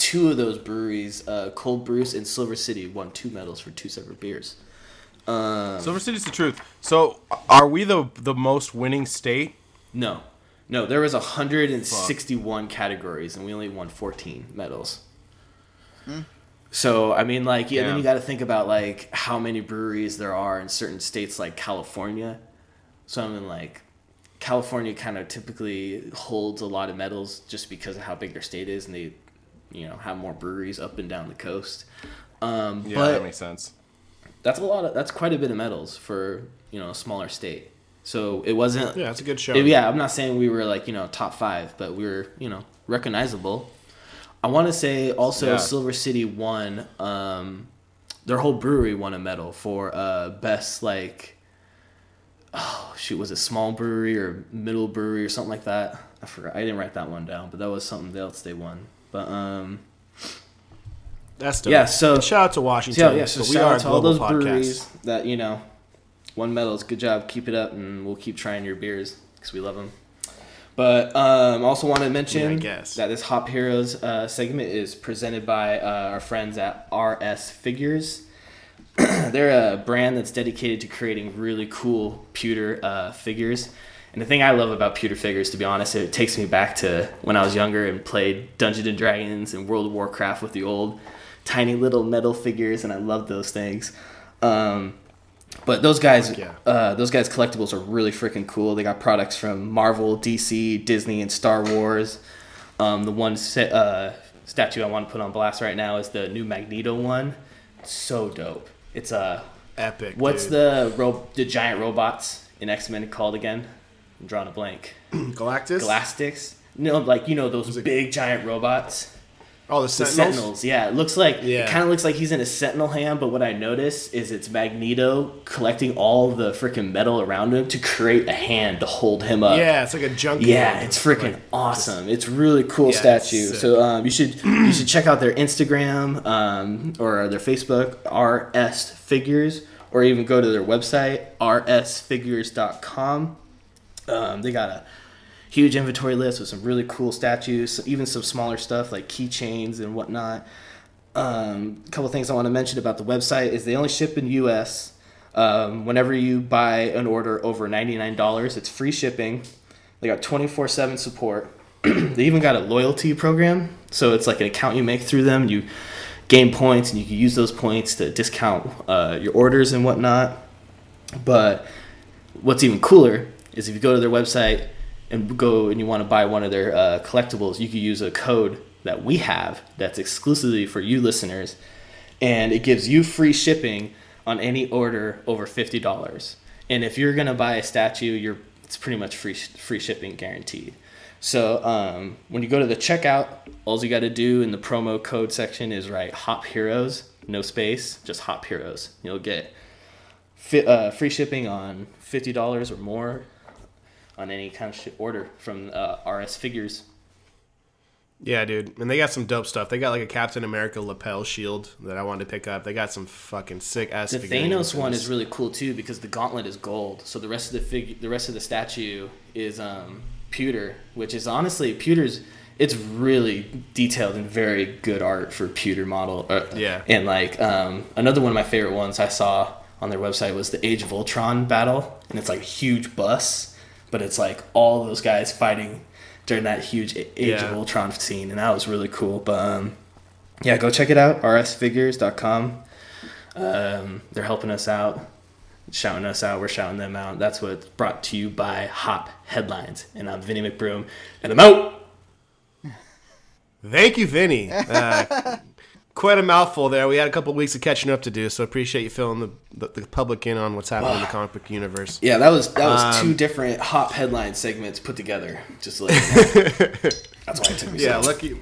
Speaker 4: two of those breweries, uh, Cold Bruce and Silver City, won two medals for two separate beers. Um,
Speaker 3: Silver City's the truth. So, are we the the most winning state?
Speaker 4: No, no, there was 161 categories, and we only won 14 medals. So I mean, like, yeah, then you got to think about like how many breweries there are in certain states, like California. So I mean, like, California kind of typically holds a lot of medals just because of how big their state is, and they, you know, have more breweries up and down the coast. Um,
Speaker 3: Yeah,
Speaker 4: but
Speaker 3: that makes sense.
Speaker 4: that's a lot of that's quite a bit of medals for you know a smaller state. So it wasn't
Speaker 1: yeah, it's a good show.
Speaker 4: yeah, I'm not saying we were like, you know, top five, but we were, you know, recognizable. I want to say also
Speaker 3: Yeah.
Speaker 4: Silver City won, um, their whole brewery won a medal for uh, best, like, oh, shoot, was it small brewery or middle brewery or something like that? I forgot. I didn't write that one down, but that was something else they won. But, um,
Speaker 1: That's dope.
Speaker 4: Yeah, so-
Speaker 1: And shout out to Washington.
Speaker 4: yeah, yeah, so
Speaker 1: we are
Speaker 4: to all those
Speaker 1: podcast.
Speaker 4: breweries that, you know, won medals. Good job. Keep it up, and we'll keep trying your beers because we love them. But um, also want to mention
Speaker 1: Yeah,
Speaker 4: that this Hop Heroes uh, segment is presented by uh, our friends at RS Figures. They're a brand that's dedicated to creating really cool pewter uh, figures. And the thing I love about pewter figures, to be honest, it takes me back to when I was younger and played Dungeons and Dragons and World of Warcraft with the old tiny little metal figures, and I love those things. Um, but those guys,
Speaker 1: yeah.
Speaker 4: uh, those guys' collectibles are really freaking cool. They got products from Marvel, DC, Disney, and Star Wars. Um, the one uh, statue I want to put on blast right now is the new Magneto one. So dope. It's uh,
Speaker 1: Epic.
Speaker 4: what's
Speaker 1: dude.
Speaker 4: the ro- the giant robots in X Men called again? I'm drawing a blank.
Speaker 1: Galactus?
Speaker 4: Galactics. No, like you know those big giant robots.
Speaker 1: Oh, the
Speaker 4: The
Speaker 1: Sentinels.
Speaker 4: Sentinels, yeah. It looks like
Speaker 1: Yeah.
Speaker 4: it kind of looks like he's in a Sentinel hand, but what I notice is it's Magneto collecting all the freaking metal around him to create a hand to hold him up.
Speaker 1: Yeah, it's like a junk.
Speaker 4: Yeah, it's freaking
Speaker 1: Like,
Speaker 4: awesome. It's really cool
Speaker 1: Yeah,
Speaker 4: statue. So um, you should you should check out their Instagram um, or their Facebook RS Figures, or even go to their website rsfigures.com. Um, they got a huge inventory list with some really cool statues, even some smaller stuff like keychains and whatnot. Um, a couple things I want to mention about the website is they only ship in U.S. Um, whenever you buy an order over ninety nine dollars, it's free shipping. They got twenty four seven support. they even got a loyalty program, so it's like an account you make through them. You gain points, and you can use those points to discount uh, your orders and whatnot. But what's even cooler is if you go to their website and go and you want to buy one of their uh, collectibles, you can use a code that we have that's exclusively for you listeners, and it gives you free shipping on any order over fifty dollars. And if you're gonna buy a statue, you're it's pretty much free free shipping guaranteed. So um, when you go to the checkout, all you got to do in the promo code section is write Hop Heroes, no space, just Hop Heroes. You'll get fi- uh, free shipping on fifty dollars or more on any kind of order from uh, RS Figures.
Speaker 1: Yeah, dude. And they got some dope stuff. They got like a Captain America lapel shield that I wanted to pick up. They got some fucking sick ass.
Speaker 4: The. Thanos one is really cool too because the gauntlet is gold, so the rest of the fig- the rest of the statue is um, pewter, which is honestly pewter's. It's really detailed and very good art for pewter model. Uh,
Speaker 1: Yeah.
Speaker 4: And like um, another one of my favorite ones I saw on their website was the Age of Ultron battle, and it's like a huge bus, but it's like all those guys fighting during that huge A- Age of Ultron scene, and that was really cool. But um, yeah, go check it out. rsfigures.com. Um, they're helping us out. shouting us out. We're shouting them out. That's what's brought to you by Hop Headlines. And I'm Vinny McBroom, and I'm out.
Speaker 1: Thank you, Vinny. Uh, quite a mouthful there. We had a couple weeks of catching up to do, so appreciate you filling the, the, the public in on what's happening in the comic book universe.
Speaker 4: Yeah, that was that was
Speaker 1: Um,
Speaker 4: two different Hop Headline segments put together. Just to let you know. That's why it took me
Speaker 1: Yeah,
Speaker 4: so
Speaker 1: lucky.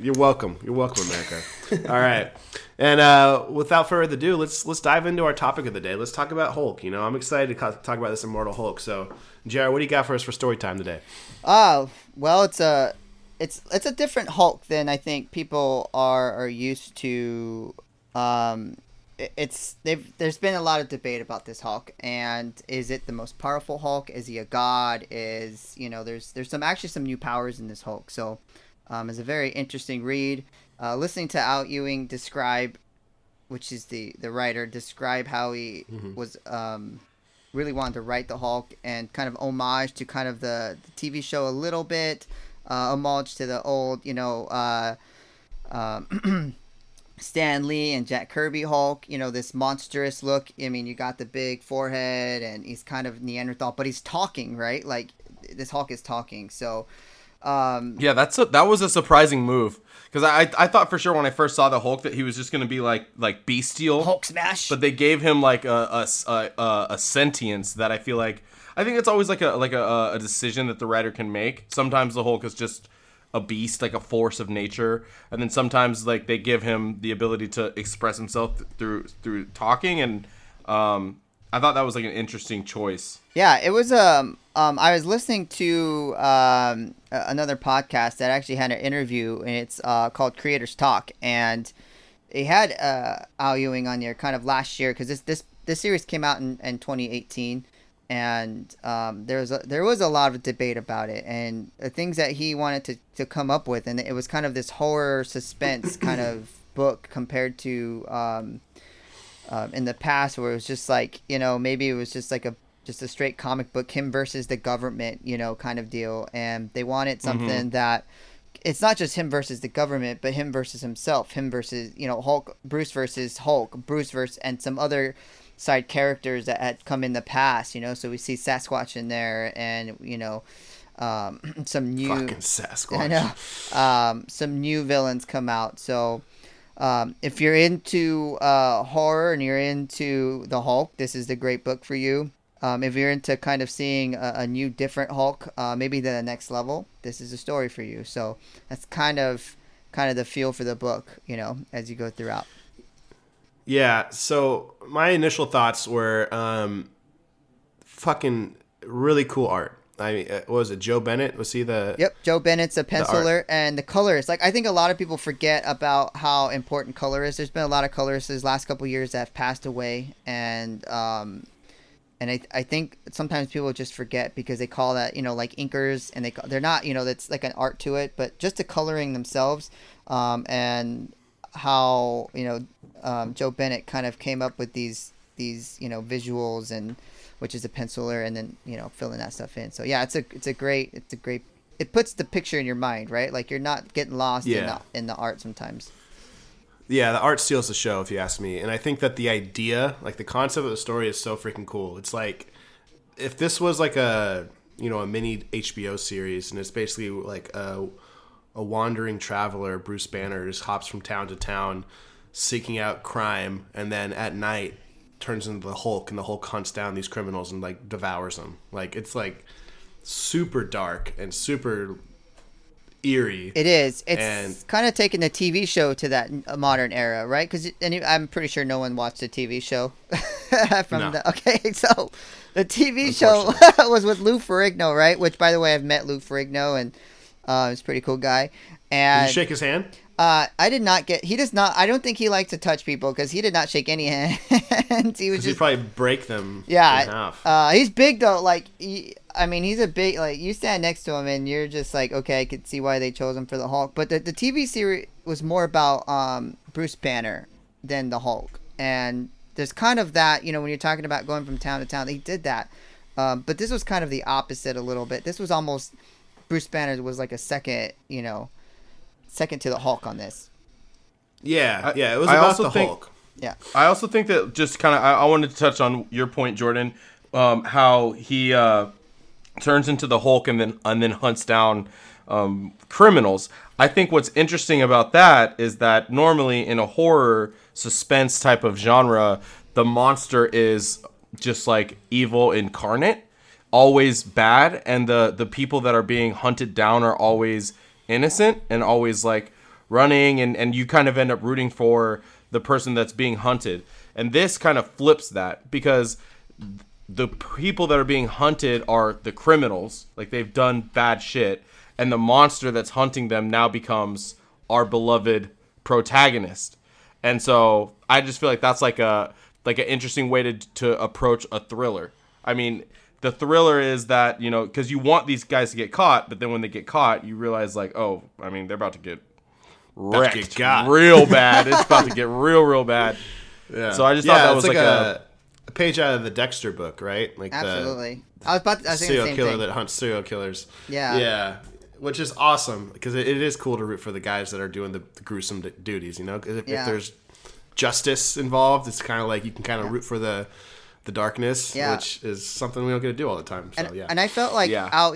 Speaker 1: You're welcome. You're welcome, America. All right, and uh, without further ado, let's let's dive into our topic of the day. Let's talk about Hulk. You know, I'm excited to talk about this Immortal Hulk. So, Jared, what do you got for us for story time today?
Speaker 2: Oh, well, it's a it's it's a different Hulk than I think people are are used to. Um, it- it's they've there's been a lot of debate about this Hulk, and is it the most powerful Hulk? Is he a god? Is you know there's there's some actually some new powers in this Hulk. So, um, it's a very interesting read. Uh, listening to Al Ewing describe, which is the the writer, describe how he was um really wanted to write the Hulk and kind of homage to kind of the, the TV show a little bit, uh, homage to the old, you know, uh, um, Stan Lee and Jack Kirby Hulk. You know, this monstrous look. I mean, you got the big forehead and he's kind of Neanderthal, but he's talking, right? Like this Hulk is talking. So, um,
Speaker 3: Yeah, that's a, that was a surprising move because I I thought for sure when I first saw the Hulk that he was just gonna be like like bestial,
Speaker 2: Hulk smash.
Speaker 3: but they gave him like a a a sentience that I feel like I think it's always like a like a, a decision that the writer can make. Sometimes the Hulk is just a beast, like a force of nature, and then sometimes like they give him the ability to express himself th- through through talking, and um, I thought that was like an interesting choice.
Speaker 2: Yeah, it was. Um, um, I was listening to um, another podcast that actually had an interview, and it's uh, called Creators Talk, and they had uh, Al Ewing on there kind of last year because this this this series came out in, in 2018, and um, there was a, there was a lot of debate about it and the things that he wanted to, to come up with, and it was kind of this horror suspense kind of book compared to. Um, um, in the past where it was just like you know maybe it was just like a just a straight comic book him versus the government you know kind of deal and they wanted something that it's not just him versus the government but him versus himself him versus you know hulk bruce versus hulk bruce versus and some other side characters that had come in the past you know so we see sasquatch in there and you know um, some new
Speaker 1: Fucking Sasquatch.
Speaker 2: I know. Um, some new villains come out. So um, if you're into uh, horror and you're into the Hulk, this is the great book for you. Um, if you're into kind of seeing a, a new, different Hulk, uh, maybe the next level, this is a story for you. So that's kind of kind of the feel for the book, you know, as you go throughout.
Speaker 1: Yeah. So my initial thoughts were, um, fucking really cool art. I mean, uh, what was it Joe Bennett? Was he the?
Speaker 2: Yep, Joe Bennett's a penciler, and the colorist. Like I think a lot of people forget about how important color is. There's been a lot of colorists these last couple years that have passed away, and um, and I, I think sometimes people just forget because they call that you know like inkers, and they they're not you know that's like an art to it, but just the coloring themselves, um, and how you know um, Joe Bennett kind of came up with these these you know visuals and which is a penciler and then you know filling that stuff in so yeah it's a it's a great it's a great it puts the picture in your mind right like you're not getting lost in,
Speaker 1: Yeah.
Speaker 2: the, in the art sometimes
Speaker 1: Yeah, the art steals the show, if you ask me. And I think that the idea, like the concept of the story, is so freaking cool. It's like if this was like a you know a mini HBO series, and it's basically like a a wandering traveler, Bruce Banner, just hops from town to town, seeking out crime, and then at night turns into the Hulk, and the Hulk hunts down these criminals and like devours them. Like it's like super dark and super eerie.
Speaker 2: it is it's
Speaker 1: And-
Speaker 2: kind of taking the tv show to that uh, modern era right because i'm pretty sure no one watched the tv show from
Speaker 1: No.
Speaker 2: the okay so the tv show was with lou ferrigno right which by the way i've met lou ferrigno and uh, he's a pretty cool guy
Speaker 1: Did
Speaker 2: and
Speaker 1: you shake his hand?
Speaker 2: Uh, I did not get. He does not. I don't think he likes to touch people because he did not shake any hands. he was just.
Speaker 1: probably break them
Speaker 2: Yeah. Uh, he's big though. Like, he, I mean, he's a big. Like, you stand next to him and you're just like, okay, I could see why they chose him for the Hulk. But the the TV series was more about um Bruce Banner than the Hulk, and there's kind of that. You know, when you're talking about going from town to town, they did that. Um, but this was kind of the opposite a little bit. This was almost Bruce Banner was like a second. You know. Second to the Hulk on this.
Speaker 1: Yeah, yeah, it was
Speaker 3: I
Speaker 1: about
Speaker 3: also
Speaker 1: the
Speaker 3: think-
Speaker 1: Hulk.
Speaker 2: Yeah.
Speaker 3: I also think that just kind of I, I wanted to touch on your point, Jordan, um, how he uh, turns into the Hulk and then and then hunts down um, criminals. I think what's interesting about that is that normally in a horror suspense type of genre, the monster is just like evil incarnate, always bad, and the the people that are being hunted down are always innocent and always like running and and you kind of end up rooting for the person that's being hunted. And this kind of flips that because the people that are being hunted are the criminals, like they've done bad shit, and the monster that's hunting them now becomes our beloved protagonist. And so I just feel like that's like a like an interesting way to to approach a thriller. I mean, the thriller is that you know because you want these guys to get caught, but then when they get caught, you realize like, oh, I mean, they're about to get
Speaker 1: to
Speaker 3: wrecked
Speaker 1: get
Speaker 3: real bad. it's about to get real, real bad.
Speaker 1: Yeah.
Speaker 3: So I just thought that was like a-
Speaker 1: a page out of the Dexter book, right? Like
Speaker 2: Absolutely. I was about to, I
Speaker 1: the
Speaker 2: was thinking the
Speaker 1: serial
Speaker 2: same
Speaker 1: killer
Speaker 2: thing.
Speaker 1: that hunts serial killers.
Speaker 2: Yeah.
Speaker 1: Yeah. Which is awesome because it, it is cool to root for the guys that are doing the, the gruesome d- duties. You know, 'Cause if,
Speaker 2: Yeah.
Speaker 1: if there's justice involved, it's kind of like you can kind of root for the the darkness,
Speaker 2: Yeah.
Speaker 1: which is something we don't get to do all the time. So
Speaker 2: and,
Speaker 1: yeah,
Speaker 2: and I felt like
Speaker 3: Yeah.
Speaker 2: Al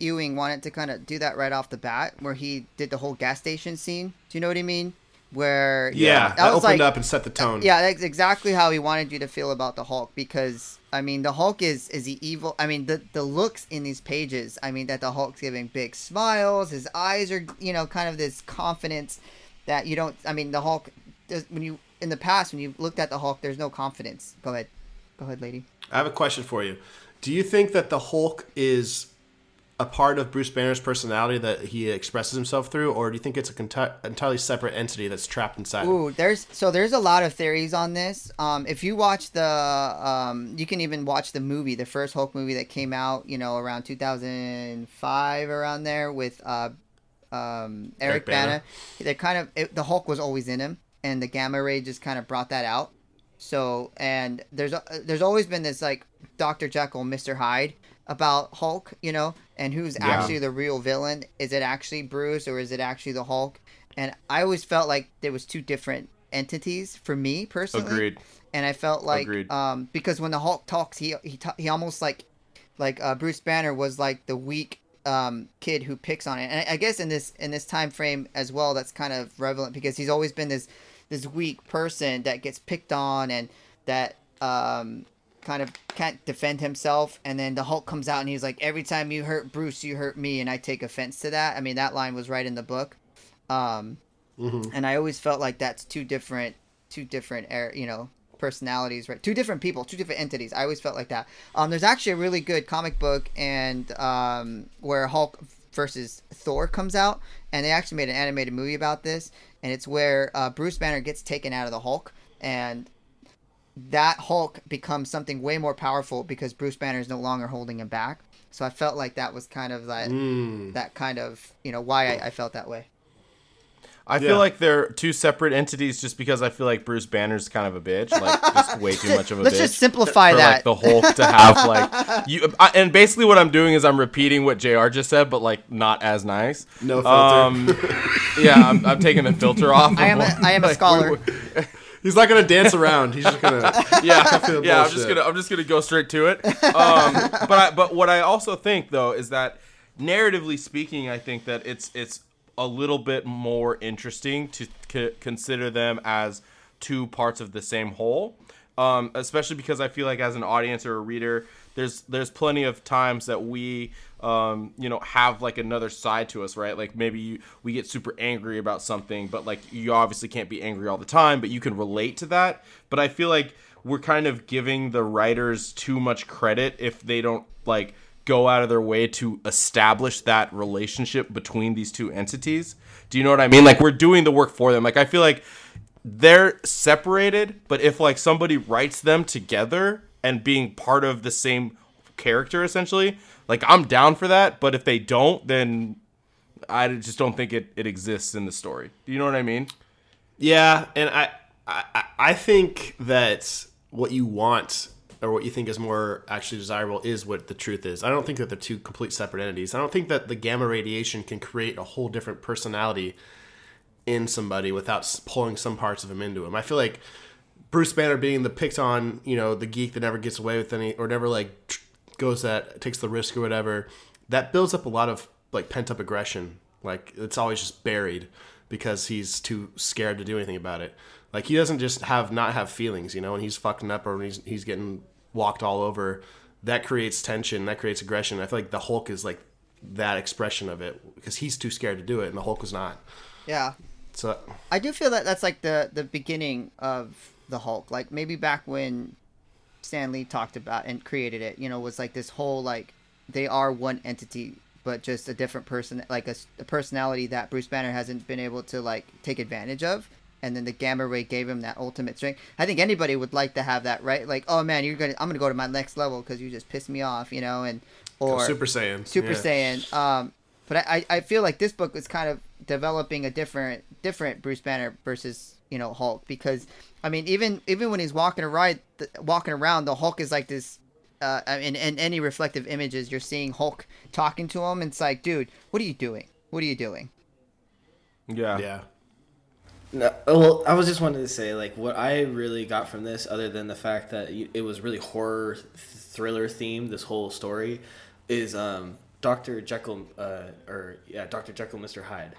Speaker 2: Ewing wanted to kind of do that right off the bat, where he did the whole gas station scene. Do you know what I mean? Where
Speaker 1: yeah, that,
Speaker 2: was
Speaker 1: opened
Speaker 2: like-
Speaker 1: up and set the tone.
Speaker 2: Yeah, that's exactly how he wanted you to feel about the Hulk because I mean the Hulk is is the evil. I mean the the looks in these pages. I mean that the Hulk's giving big smiles. His eyes are you know kind of this confidence that you don't. I mean the Hulk does, when you in the past when you looked at the Hulk, there's no confidence. Go ahead, go ahead, lady.
Speaker 1: I have a question for you. Do you think that the Hulk is a part of Bruce Banner's personality that he expresses himself through, or do you think it's a conti- entirely separate entity that's trapped inside? him?
Speaker 2: Ooh, there's so there's a lot of theories on this. Um, if you watch the, um, you can even watch the movie, the first Hulk movie that came out, you know, around 2005, around there with uh, um, Eric,
Speaker 1: Eric Bana.
Speaker 2: Bana. They're kind of it, the Hulk was always in him, and the gamma ray just kind of brought that out. So and there's a, there's always been this like Doctor Jekyll, Mister Hyde about Hulk, you know, and who's actually the real villain? Is it actually Bruce or is it actually the Hulk? And I always felt like there was two different entities for me personally.
Speaker 3: Agreed.
Speaker 2: And I felt like
Speaker 3: Agreed.
Speaker 2: um because when the Hulk talks, he he ta- he almost like like uh, Bruce Banner was like the weak um, kid who picks on it. And I, I guess in this in this time frame as well, that's kind of relevant because he's always been this this weak person that gets picked on and that um, kind of can't defend himself. And then the Hulk comes out and he's like, "Every time you hurt Bruce, you hurt me," and I take offense to that. I mean, that line was right in the book. Um, And I always felt like that's two different two different you know personalities right? Two different people two different entities. I always felt like that. Um there's actually a really good comic book and um where hulk versus thor comes out. And they actually made an animated movie about this and it's where uh, bruce banner gets taken out of the hulk and that hulk becomes something way more powerful because bruce banner is no longer holding him back so i felt like that was kind of that
Speaker 1: Mm.
Speaker 2: that kind of you know why I, I felt that way
Speaker 3: I
Speaker 1: Yeah.
Speaker 3: feel like they're two separate entities just because I feel like Bruce Banner's kind of a bitch, like just way too much of a
Speaker 2: let's
Speaker 3: bitch.
Speaker 2: just simplify
Speaker 3: for
Speaker 2: that
Speaker 3: like the Hulk to have like you I, and basically what I'm doing is I'm repeating what Jr. just said, but like not as nice.
Speaker 1: No filter.
Speaker 3: Um, yeah, I'm, I'm taking the filter off.
Speaker 2: I am a, I am a
Speaker 3: Like,
Speaker 2: scholar.
Speaker 3: we- we-
Speaker 1: He's not gonna dance around. He's just gonna.
Speaker 3: yeah,
Speaker 1: feel
Speaker 3: yeah. I'm just gonna I'm just gonna go straight to it. Um, but I, but what I also think though is that narratively speaking, I think that it's it's a little bit more interesting to c- consider them as two parts of the same whole. Um, especially because I feel like as an audience or a reader, there's there's plenty of times that we um, you know have like another side to us, right? Like maybe you, we get super angry about something, but like you obviously can't be angry all the time, but you can relate to that. But I feel like we're kind of giving the writers too much credit if they don't like go out of their way to establish that relationship between these two entities. Do you know what I mean? Like we're doing the work for them. Like I feel like they're separated, but if like somebody writes them together and being part of the same character essentially, like I'm down for that, but if they don't, then I just don't think it, it exists in the story. Do you know what I mean?
Speaker 1: Yeah, and I, I I think that what you want or what you think is more actually desirable is what the truth is. I don't think that they're two complete separate entities. I don't think that the gamma radiation can create a whole different personality in somebody without pulling some parts of him into him. I feel like Bruce Banner being the picked on, you know, the geek that never gets away with any or never like goes that takes the risk or whatever. That builds up a lot of like pent up aggression. Like it's always just buried because he's too scared to do anything about it. Like he doesn't just have not have feelings, you know, and he's fucking up or when he's he's getting walked all over. That creates tension. That creates aggression. I feel like the Hulk is like that expression of it because he's too scared to do it, and the Hulk was not.
Speaker 2: Yeah.
Speaker 1: So
Speaker 2: I do feel that that's like the the beginning of the Hulk. Like maybe back when Stan Lee talked about and created it, you know, was like this whole like they are one entity, but just a different person, like a, a personality that Bruce Banner hasn't been able to like take advantage of. And then the gamma ray gave him that ultimate strength. I think anybody would like to have that, right? Like, oh man, you're gonna, I'm gonna go to my next level because you just pissed me off, you know, and or
Speaker 1: Super Saiyan.
Speaker 2: Super
Speaker 1: yeah.
Speaker 2: Saiyan. Um, but I, I feel like this book is kind of developing a different different Bruce Banner versus you know Hulk because I mean even even when he's walking around walking around the Hulk is like this. Uh, in, in any reflective images, you're seeing Hulk talking to him, and it's like, dude, what are you doing? What are you doing?
Speaker 3: Yeah.
Speaker 1: Yeah.
Speaker 4: No, well, I was just wanting to say, like, what I really got from this, other than the fact that it was really horror thriller themed, this whole story, is um, Doctor Jekyll, uh, or yeah, Doctor Jekyll, Mister Hyde,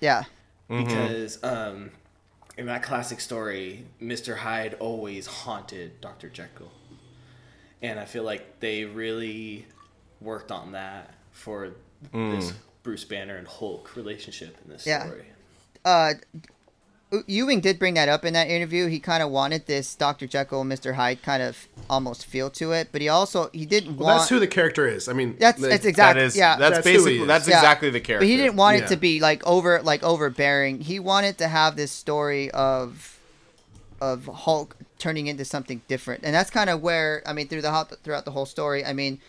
Speaker 2: Yeah,
Speaker 4: because um, in that classic story, Mister Hyde always haunted Doctor Jekyll, and I feel like they really worked on that for this Bruce Banner and Hulk relationship in this
Speaker 2: Yeah.
Speaker 4: story.
Speaker 2: uh, Ewing did bring that up in that interview. He kind of wanted this Doctor Jekyll, Mister Hyde kind of almost feel to it, but he also he didn't
Speaker 1: Well,
Speaker 2: want.
Speaker 1: that's who the character is. I mean,
Speaker 2: that's
Speaker 1: like,
Speaker 2: that's exactly
Speaker 3: is.
Speaker 2: yeah.
Speaker 3: That's,
Speaker 1: That's who he
Speaker 3: basically.
Speaker 1: is.
Speaker 3: That's
Speaker 2: Yeah.
Speaker 3: exactly the character.
Speaker 2: But he didn't want it to be like over like overbearing. He wanted to have this story of of Hulk turning into something different, and that's kind of where I mean through the ho- throughout the whole story. I mean,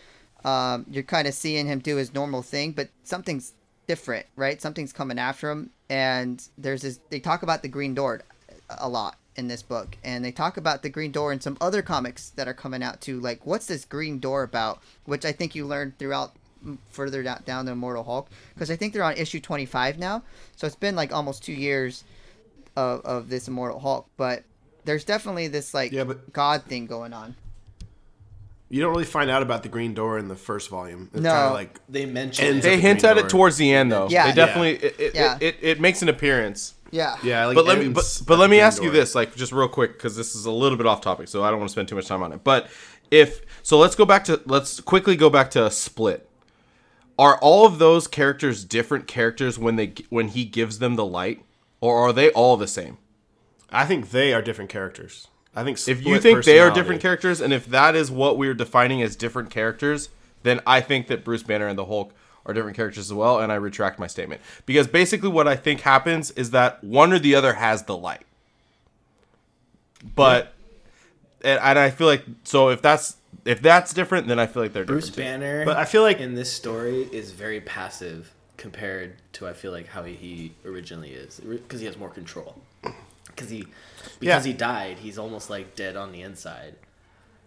Speaker 2: um, you're kind of seeing him do his normal thing, but something's different, right? Something's coming after him, and there's this. They talk about the Green Door a lot in this book, and they talk about the Green Door in some other comics that are coming out too. Like, what's this Green Door about? Which I think you learned throughout mm, further down, down the Immortal Hulk, because I think they're on issue 25 now. So it's been like almost two years of, of this Immortal Hulk, but there's definitely this like
Speaker 1: Yeah, but-
Speaker 2: God thing going on.
Speaker 1: You don't really find out about the Green Door in the first volume. It's
Speaker 2: No.
Speaker 1: kind of like
Speaker 4: They mentioned
Speaker 1: Ends.
Speaker 3: They hint
Speaker 1: Green
Speaker 3: at it towards the end, though.
Speaker 2: Yeah.
Speaker 3: They definitely. It, it,
Speaker 2: Yeah.
Speaker 3: it, it, it makes an appearance.
Speaker 2: Yeah.
Speaker 1: yeah, like
Speaker 3: but let me but, but let me
Speaker 1: Green
Speaker 3: ask you this like just real quick because this is a little bit off topic so i don't want to spend too much time on it but if so let's go back to let's quickly go back to split are all of those characters different characters when they when he gives them the light or are they all the same
Speaker 1: I think they are different characters. I think
Speaker 3: if you think they are different characters and if that is what we're defining as different characters then i think that bruce banner and the hulk are different characters as well and i retract my statement because basically what i think happens is that one or the other has the light but and, and i feel like so if that's if that's different then i feel like they're
Speaker 4: Bruce
Speaker 3: different too.
Speaker 4: Banner,
Speaker 1: But I feel like-
Speaker 4: in this story is very passive compared to I feel like how he originally is because he has more control. Because he because
Speaker 1: Yeah.
Speaker 4: he died, he's almost like dead on the inside.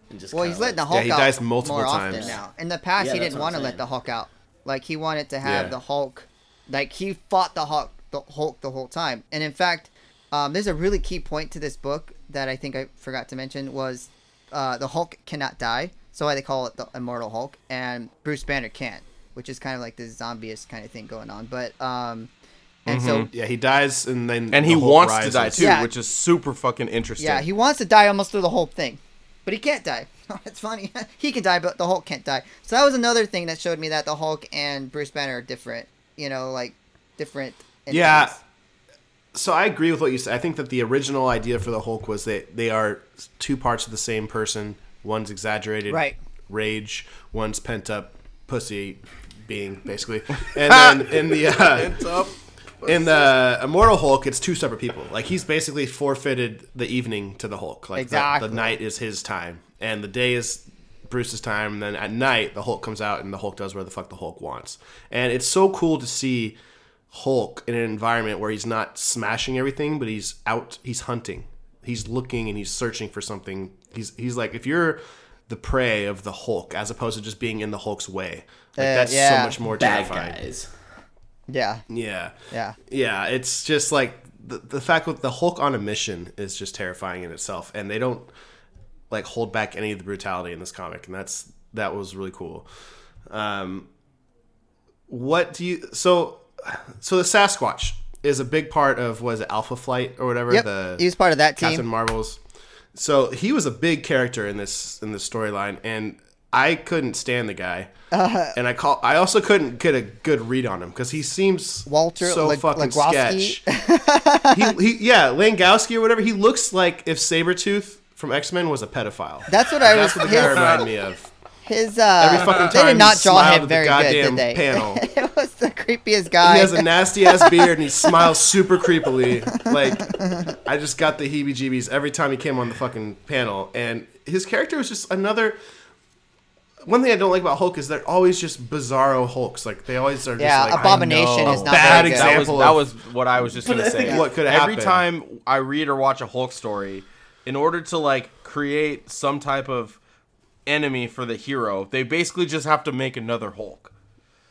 Speaker 4: And just
Speaker 2: Well, he's letting the
Speaker 4: like-
Speaker 2: Hulk
Speaker 1: he
Speaker 2: out
Speaker 1: dies multiple
Speaker 2: more
Speaker 1: times.
Speaker 2: often now. In the past,
Speaker 4: Yeah,
Speaker 2: he didn't want to let the Hulk out. Like he wanted to have
Speaker 1: Yeah.
Speaker 2: the Hulk, like he fought the Hulk, the Hulk the whole time. And in fact, um, there's a really key point to this book that I think I forgot to mention was uh, the Hulk cannot die, so why they call it the Immortal Hulk, and Bruce Banner can't, which is kind of like the zombie kind of thing going on. But um, and so
Speaker 1: Yeah, he dies and then
Speaker 3: and
Speaker 1: the
Speaker 3: he
Speaker 1: Hulk
Speaker 3: wants to die too
Speaker 2: Yeah.
Speaker 3: which is super fucking interesting
Speaker 2: Yeah, he wants to die almost through the whole thing, but he can't die. it's funny. he can die, but the Hulk can't die. So that was another thing that showed me that the Hulk and Bruce Banner are different. You know, like different.
Speaker 1: Yeah.
Speaker 2: entities.
Speaker 1: So I agree with what you said. I think that the original idea for the Hulk was that they are two parts of the same person. One's exaggerated
Speaker 2: Right.
Speaker 1: rage, one's pent up pussy being basically. And then in the uh, in the Immortal Hulk, it's two separate people. Like he's basically forfeited the evening to the Hulk. Like the-
Speaker 2: Exactly.
Speaker 1: the, night is his time, and the day is Bruce's time. And then at night, the Hulk comes out, and the Hulk does where the fuck the Hulk wants. And it's so cool to see Hulk in an environment where he's not smashing everything, but he's out. He's hunting. He's looking and he's searching for something. He's he's like if you're the prey of the Hulk as opposed to just being in the Hulk's way. Like
Speaker 2: Uh,
Speaker 1: that's
Speaker 2: yeah.
Speaker 1: so much more
Speaker 4: bad
Speaker 1: terrifying.
Speaker 4: guys.
Speaker 2: Yeah.
Speaker 1: Yeah.
Speaker 2: Yeah.
Speaker 1: Yeah, it's just like the, the fact that the Hulk on a mission is just terrifying in itself, and they don't like hold back any of the brutality in this comic, and that's that was really cool. Um, what do you so so the Sasquatch is a big part of was it Alpha Flight or whatever
Speaker 2: Yep,
Speaker 1: the
Speaker 2: he was part of that team.
Speaker 1: Captain Marvels. So he was a big character in this in this storyline, and I couldn't stand the guy.
Speaker 2: Uh-huh.
Speaker 1: and I call. I also couldn't get a good read on him because he seems
Speaker 2: Walter
Speaker 1: so
Speaker 2: Lag-
Speaker 1: fucking
Speaker 2: Lagowski?
Speaker 1: sketch. he, he, yeah, Langowski or whatever. He looks like if Sabretooth from X Men was a pedophile.
Speaker 2: That's what I
Speaker 1: That's
Speaker 2: was.
Speaker 1: what the guy reminded me of.
Speaker 2: his uh,
Speaker 1: Every fucking
Speaker 2: they
Speaker 1: time
Speaker 2: did
Speaker 1: he
Speaker 2: not draw him very good,
Speaker 1: goddamn
Speaker 2: did they?
Speaker 1: panel.
Speaker 2: it was the creepiest guy.
Speaker 1: He has a nasty ass beard and he smiles super creepily. Like I just got the heebie-jeebies every time he came on the fucking panel. And his character was just another. One thing I don't like about Hulk is they're always just bizarro Hulks. Like they always are.
Speaker 2: Yeah,
Speaker 1: just like,
Speaker 2: Abomination is not
Speaker 1: Bad
Speaker 2: very good.
Speaker 3: that was
Speaker 1: example
Speaker 3: that was what I was just
Speaker 4: But
Speaker 3: gonna
Speaker 4: I think
Speaker 3: say.
Speaker 1: what could
Speaker 3: Every
Speaker 1: happen.
Speaker 3: time I read or watch a Hulk story, in order to like create some type of enemy for the hero, they basically just have to make another Hulk.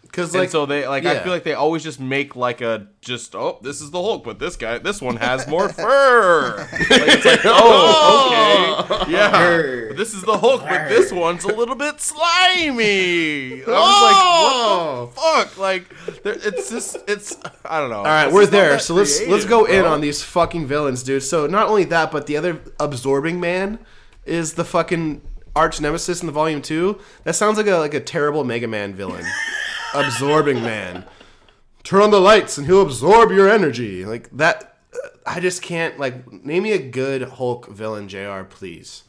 Speaker 1: Because
Speaker 3: and
Speaker 1: like
Speaker 3: so they like I feel like they always just make like a just oh this is the Hulk but this guy this one has more fur. like, it's like oh, oh okay yeah this is the Hulk but this one's a little bit slimy. I was like what the fuck like there, it's just it's I don't know.
Speaker 1: All right, we're there. So let's let's go in on
Speaker 3: these.
Speaker 1: these fucking villains, dude. So not only that, but the other absorbing man is the fucking arch nemesis in the volume two. That sounds like a like a terrible Mega Man villain. absorbing man. Turn on the lights and he'll absorb your energy. Like that. uh, I just can't like name me a good Hulk villain, Jr. Please.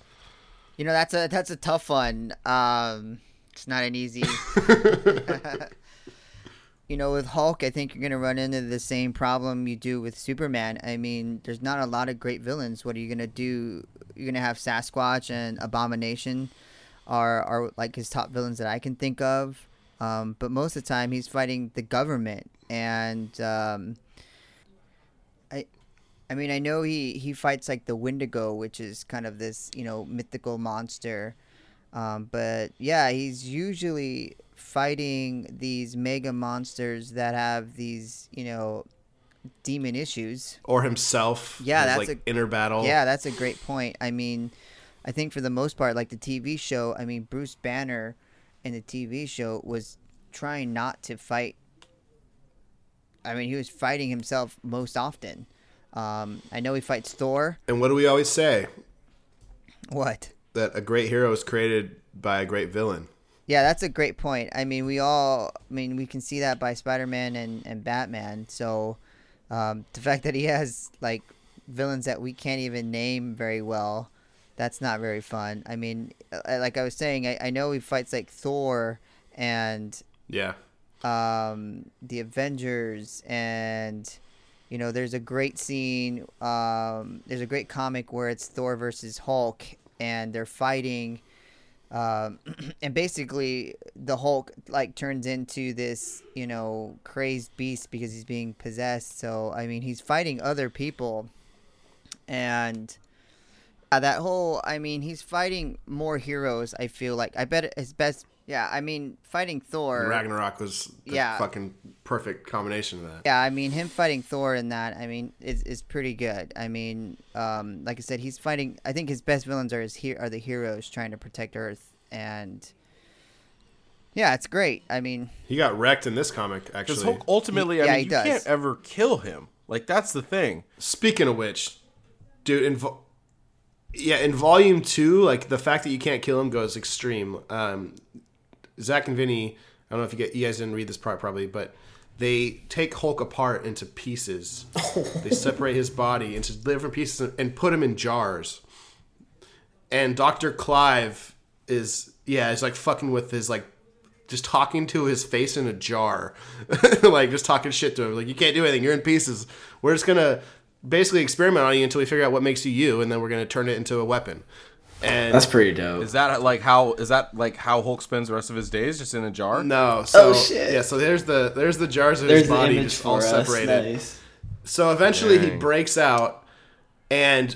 Speaker 2: You know, that's a that's a tough one. Um, it's not an easy. you know, with Hulk, I think you're gonna run into the same problem you do with Superman. I mean, there's not a lot of great villains. What are you gonna do? You're gonna have Sasquatch and Abomination, are are like his top villains that I can think of. Um, but most of the time, he's fighting the government, and um, I, I mean, I know he he fights like the Wendigo, which is kind of this you know mythical monster. Um, but yeah, he's usually fighting these mega monsters that have these you know demon issues.
Speaker 1: Or himself.
Speaker 2: Yeah, that's
Speaker 1: like
Speaker 2: a-
Speaker 1: inner battle.
Speaker 2: Yeah, that's a great point. I mean, I think for the most part, like the TV show, I mean, Bruce Banner in the TV show was trying not to fight. I mean, he was fighting himself most often. Um, I know he fights Thor.
Speaker 1: And what do we always say?
Speaker 2: What?
Speaker 1: That a great hero is created by a great villain.
Speaker 2: Yeah, that's a great point. I mean, we all, I mean, we can see that by Spider Man and, and Batman. So, um, the fact that he has, like, villains that we can't even name very well, that's not very fun. I mean, like I was saying, I, I know he fights, like, Thor and
Speaker 1: Yeah.
Speaker 2: um, the Avengers, and you know, there's a great scene. Um, there's a great comic where it's Thor versus Hulk, and they're fighting. Um, and basically, the Hulk like turns into this, you know, crazed beast because he's being possessed. So I mean, he's fighting other people, and that whole i mean he's fighting more heroes i feel like i bet his best yeah i mean fighting thor
Speaker 1: Ragnarok was the
Speaker 2: Yeah.
Speaker 1: fucking perfect combination of that.
Speaker 2: yeah i mean him fighting thor in that i mean is, is pretty good i mean um like i said he's fighting i think his best villains are his he- are the heroes trying to protect earth and yeah it's great i mean
Speaker 1: He got wrecked in this comic, actually.
Speaker 3: Hulk ultimately,
Speaker 2: He-
Speaker 3: I
Speaker 2: yeah,
Speaker 3: mean,
Speaker 2: he
Speaker 3: you
Speaker 2: does.
Speaker 3: can't ever kill him. Like that's the thing.
Speaker 1: Speaking of which, dude, in vo- yeah, in volume two, like the fact that you can't kill him goes extreme. Um, Zach and Vinny, I don't know if you get you guys didn't read this part probably, but they take Hulk apart into pieces. they separate his body into different pieces and- put him in jars. And Doctor Clive is yeah, is like fucking with his like just talking to his face in a jar, like just talking shit to him. Like you can't do anything. You're in pieces. We're just gonna basically experiment on you until we figure out what makes you you, and then we're gonna turn it into a weapon. And
Speaker 4: That's pretty dope.
Speaker 3: Is that like how? Is that like how Hulk spends the rest of his days, just in a jar?
Speaker 1: no, so
Speaker 4: Oh, shit.
Speaker 1: yeah, so there's the there's the jars of
Speaker 4: There's
Speaker 1: his body just all
Speaker 4: us.
Speaker 1: separated.
Speaker 4: Nice.
Speaker 1: So eventually he breaks out and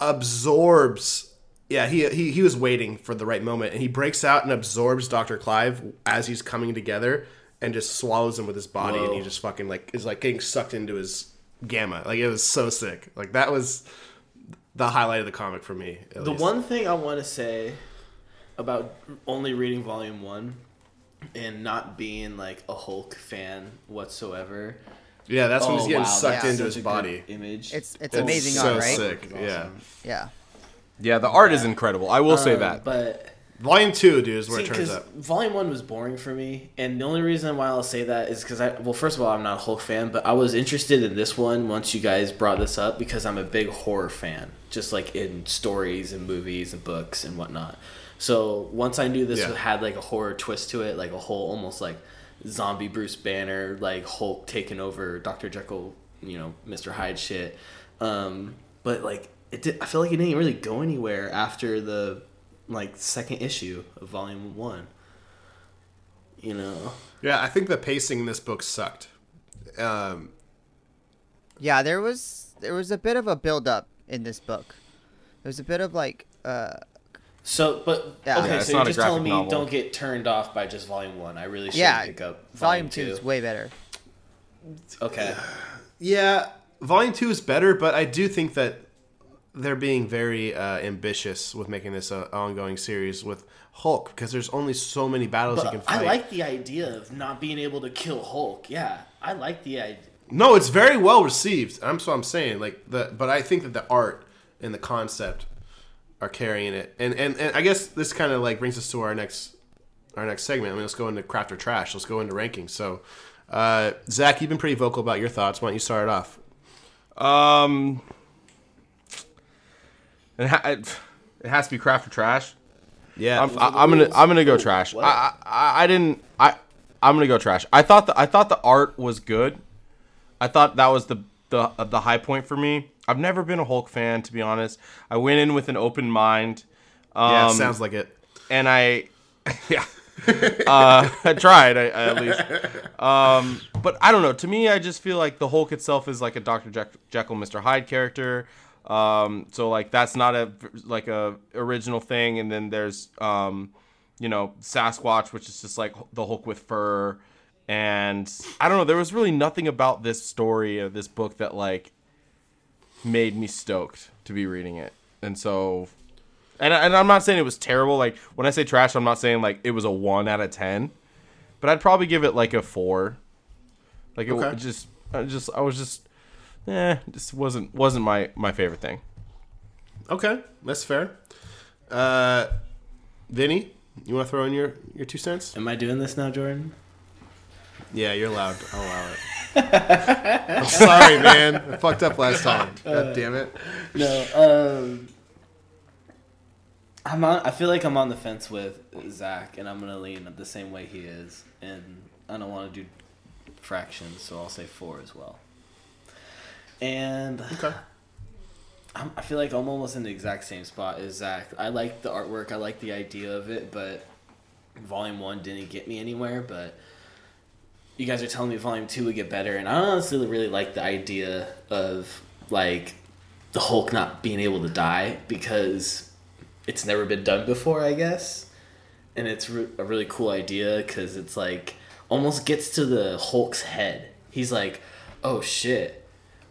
Speaker 1: absorbs. Yeah, he, he he was waiting for the right moment, and he breaks out and absorbs Doctor Clive as he's coming together, and just swallows him with his body, and he just fucking like is like getting sucked into his Gamma. Like it was so sick. Like that was the highlight of the comic for me.
Speaker 4: The
Speaker 1: least.
Speaker 4: one thing I want to say about only reading volume one and not being like a Hulk fan whatsoever.
Speaker 1: yeah, that's when he's
Speaker 4: Oh,
Speaker 1: getting
Speaker 4: wow,
Speaker 1: sucked
Speaker 4: that's
Speaker 1: into
Speaker 4: such
Speaker 1: his body.
Speaker 4: Image.
Speaker 2: It's it's
Speaker 1: It's
Speaker 2: amazing
Speaker 1: so
Speaker 2: art, right?
Speaker 1: sick. Yeah,
Speaker 2: Yeah.
Speaker 3: Yeah, the art is incredible. I will say
Speaker 4: Um,
Speaker 3: that.
Speaker 4: But
Speaker 1: volume two, dude, is where
Speaker 4: See,
Speaker 1: it turns up.
Speaker 4: Volume One was boring for me, and the only reason why I'll say that is because I, well, first of all, I'm not a Hulk fan, but I was interested in this one once you guys brought this up because I'm a big horror fan, just like in stories and movies and books and whatnot. So once I knew this
Speaker 1: Yeah.
Speaker 4: had like a horror twist to it, like a whole almost like zombie Bruce Banner, like Hulk taking over Doctor Jekyll, you know, Mister Hyde shit. Um, but like it, did, I feel like it didn't really go anywhere after the like second issue of volume one. You know,
Speaker 1: Yeah, I think the pacing in this book sucked. Um,
Speaker 2: Yeah, there was there was a bit of a build up in this book. There was a bit of like uh
Speaker 4: so but
Speaker 2: Yeah.
Speaker 4: okay,
Speaker 3: Yeah,
Speaker 4: so you're just telling me
Speaker 3: novel.
Speaker 4: don't get turned off by just volume one. I really should
Speaker 2: yeah,
Speaker 4: pick up
Speaker 2: volume
Speaker 4: volume,
Speaker 2: 2
Speaker 4: two.
Speaker 2: is way better.
Speaker 4: Okay,
Speaker 1: yeah, volume two is better, but I do think that they're being very uh, ambitious with making this an ongoing series with Hulk because there's only so many battles you can fight.
Speaker 4: I like the idea of not being able to kill Hulk. Yeah, I like the idea.
Speaker 1: No, it's very well received. I'm so I'm saying like the, but I think that the art and the concept are carrying it, and and, and I guess this kind of like brings us to our next our next segment. I mean, let's go into craft or trash. Let's go into rankings. So, uh, Zach, you've been pretty vocal about your thoughts. Why don't you start it off?
Speaker 3: Um, it, ha- it, it has to be craft or trash.
Speaker 1: Yeah,
Speaker 3: I'm, I, I'm gonna I'm gonna go trash. I, I I didn't I I'm gonna go trash. I thought the I thought the art was good. I thought that was the the the high point for me. I've never been a Hulk fan to be honest. I went in with an open mind. Um,
Speaker 1: yeah, sounds like it.
Speaker 3: and I, yeah, uh, I tried I, at least. Um, but I don't know. To me, I just feel like the Hulk itself is like a Doctor Jekyll, Jekyll, Mister Hyde character. Um, so like that's not a like a original thing. And then there's um, you know Sasquatch, which is just like the Hulk with fur. And I don't know. There was really nothing about this story or this book that like made me stoked to be reading it. And so and, and I'm not saying it was terrible. Like when I say trash, I'm not saying like it was a one out of ten, but I'd probably give it like a four. Like it
Speaker 1: Okay.
Speaker 3: just, I just, I was just, eh, just wasn't wasn't my my favorite thing.
Speaker 1: Okay, that's fair. Uh, Vinny, you want to throw in your your two cents?
Speaker 4: Am I doing this now, Jordan?
Speaker 1: Yeah, you're allowed. I'll allow it. I'm sorry, man. I fucked up last time. God damn it.
Speaker 4: No. Um, I'm on. I feel like I'm on the fence with Zach, and I'm gonna lean the same way he is, and I don't want to do fractions, so I'll say four as well. And
Speaker 1: Okay.
Speaker 4: I'm, I feel like I'm almost in the exact same spot as Zach. I like the artwork. I like the idea of it, but Volume One didn't get me anywhere. But you guys are telling me Volume Two would get better, and I honestly really like the idea of like the Hulk not being able to die because it's never been done before, I guess. And it's re- a really cool idea because it's like almost gets to the Hulk's head. He's like, "Oh shit,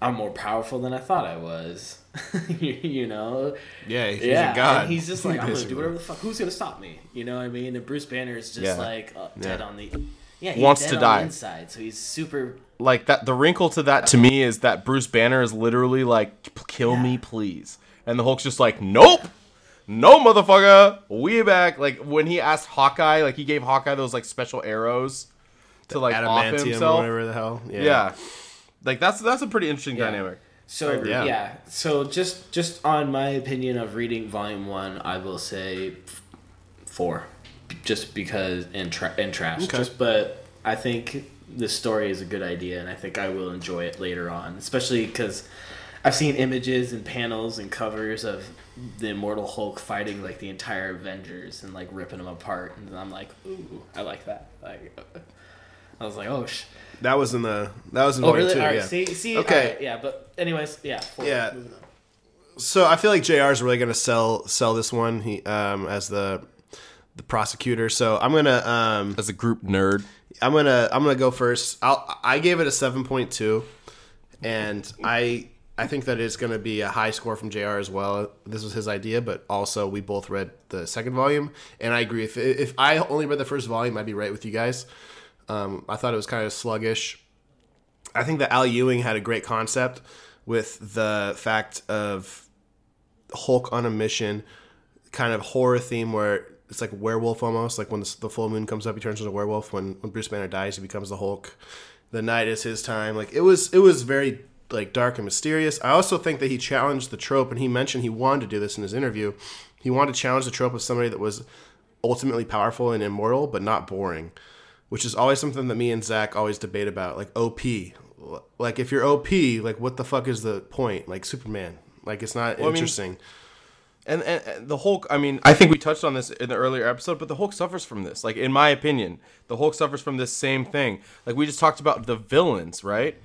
Speaker 4: I'm more powerful than I thought I was." you, you know?
Speaker 1: Yeah, he's
Speaker 4: yeah.
Speaker 1: a god.
Speaker 4: And he's just like, "I'm gonna do whatever the fuck. Who's gonna stop me?" You know what I mean? And Bruce Banner is just
Speaker 3: Yeah.
Speaker 4: like uh, dead
Speaker 1: Yeah.
Speaker 4: on the. Yeah, he's
Speaker 3: Wants
Speaker 4: dead
Speaker 3: to
Speaker 4: on
Speaker 3: die.
Speaker 4: Inside, so he's super
Speaker 3: Like that, the wrinkle to that to me is that Bruce Banner is literally like, "Kill me, please," and the Hulk's just like, "Nope." No motherfucker, we back. Like when he asked Hawkeye, like he gave Hawkeye those like special arrows to like off
Speaker 1: adamantium or
Speaker 3: himself.
Speaker 1: whatever the hell. Yeah.
Speaker 3: Yeah. Like that's that's a pretty interesting
Speaker 4: Yeah.
Speaker 3: dynamic.
Speaker 4: So yeah.
Speaker 1: Yeah.
Speaker 4: So just just on my opinion of reading volume one, I will say four, just because and tra- and trash.
Speaker 1: Okay.
Speaker 4: Just but I think this story is a good idea, and I think I will enjoy it later on, especially because I've seen images and panels and covers of the Immortal Hulk fighting like the entire Avengers and like ripping them apart, and I'm like, ooh, I like that. Like, uh, uh. I was like, oh sh.
Speaker 1: That was in the that was in
Speaker 4: Oh
Speaker 1: volume
Speaker 4: really?
Speaker 1: two.
Speaker 4: All right.
Speaker 1: yeah.
Speaker 4: See, see.
Speaker 1: Okay.
Speaker 4: alright, yeah, but anyways, yeah. Four.
Speaker 1: Yeah. So I feel like Jr. is really gonna sell sell this one. He um as the the prosecutor. So I'm gonna um
Speaker 3: As a group nerd,
Speaker 1: I'm gonna I'm gonna go first. I'll I gave it a seven point two. and I I think that it's going to be a high score from Jr. as well. This was his idea, but also we both read the second volume, and I agree. If if I only read the first volume, I'd be right with you guys. Um, I thought it was kind of sluggish. I think that Al Ewing had a great concept with the fact of Hulk on a mission, kind of horror theme where it's like werewolf almost. Like when the, full moon comes up, he turns into a werewolf. When when Bruce Banner dies, he becomes the Hulk. The night is his time. Like it was it was very like dark and mysterious. I also think that he challenged the trope, and he mentioned he wanted to do this in his interview. He wanted to challenge the trope of somebody that was ultimately powerful and immortal, but not boring, which is always something that me and Zach always debate about. Like OP, like if you're OP, like what the fuck is the point? Like Superman, like it's not
Speaker 3: Well, I mean,
Speaker 1: interesting.
Speaker 3: And, and, and the Hulk, I mean, I think we touched on this in the earlier episode, but the Hulk suffers from this. Like, in my opinion, the Hulk suffers from this same thing. Like, we just talked about the villains, right?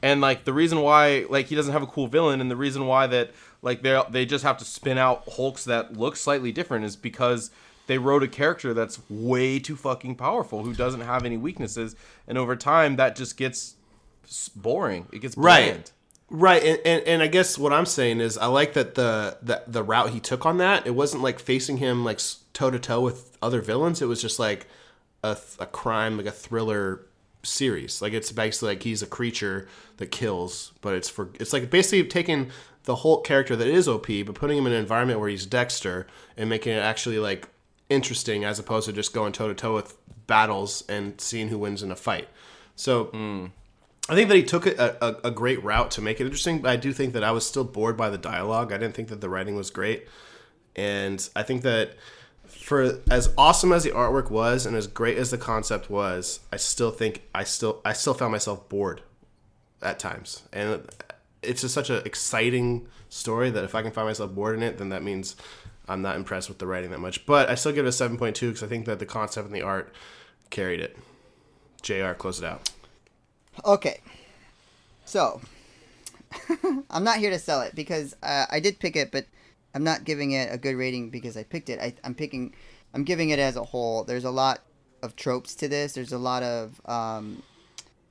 Speaker 3: And like the reason why, like, he doesn't have a cool villain, and the reason why that, like, they they just have to spin out Hulks that look slightly different is because they wrote a character that's way too fucking powerful, who doesn't have any weaknesses, and over time that just gets boring. It gets
Speaker 1: Right.
Speaker 3: bland.
Speaker 1: Right, and, and, and I guess what I'm saying is I like that the, the the route he took on that. It wasn't like facing him like toe to toe with other villains. It was just like a, th- a crime, like a thriller series. Like it's basically like he's a creature that kills, but it's for it's like basically taking the whole character that is OP, but putting him in an environment where he's Dexter and making it actually like interesting as opposed to just going toe to toe with battles and seeing who wins in a fight. So I think that he took a, a, a great route to make it interesting, but I do think that I was still bored by the dialogue. I didn't think that the writing was great. And I think that for as awesome as the artwork was and as great as the concept was, I still think I still I still found myself bored at times. And it's just such an exciting story that if I can find myself bored in it, then that means I'm not impressed with the writing that much. But I still give it a 7.2 because I think that the concept and the art carried it. JR, close it out.
Speaker 2: Okay. So, I'm not here to sell it because uh, I did pick it, but I'm not giving it a good rating because I picked it. I, I'm picking, I'm giving it as a whole. There's a lot of tropes to this. There's a lot of um,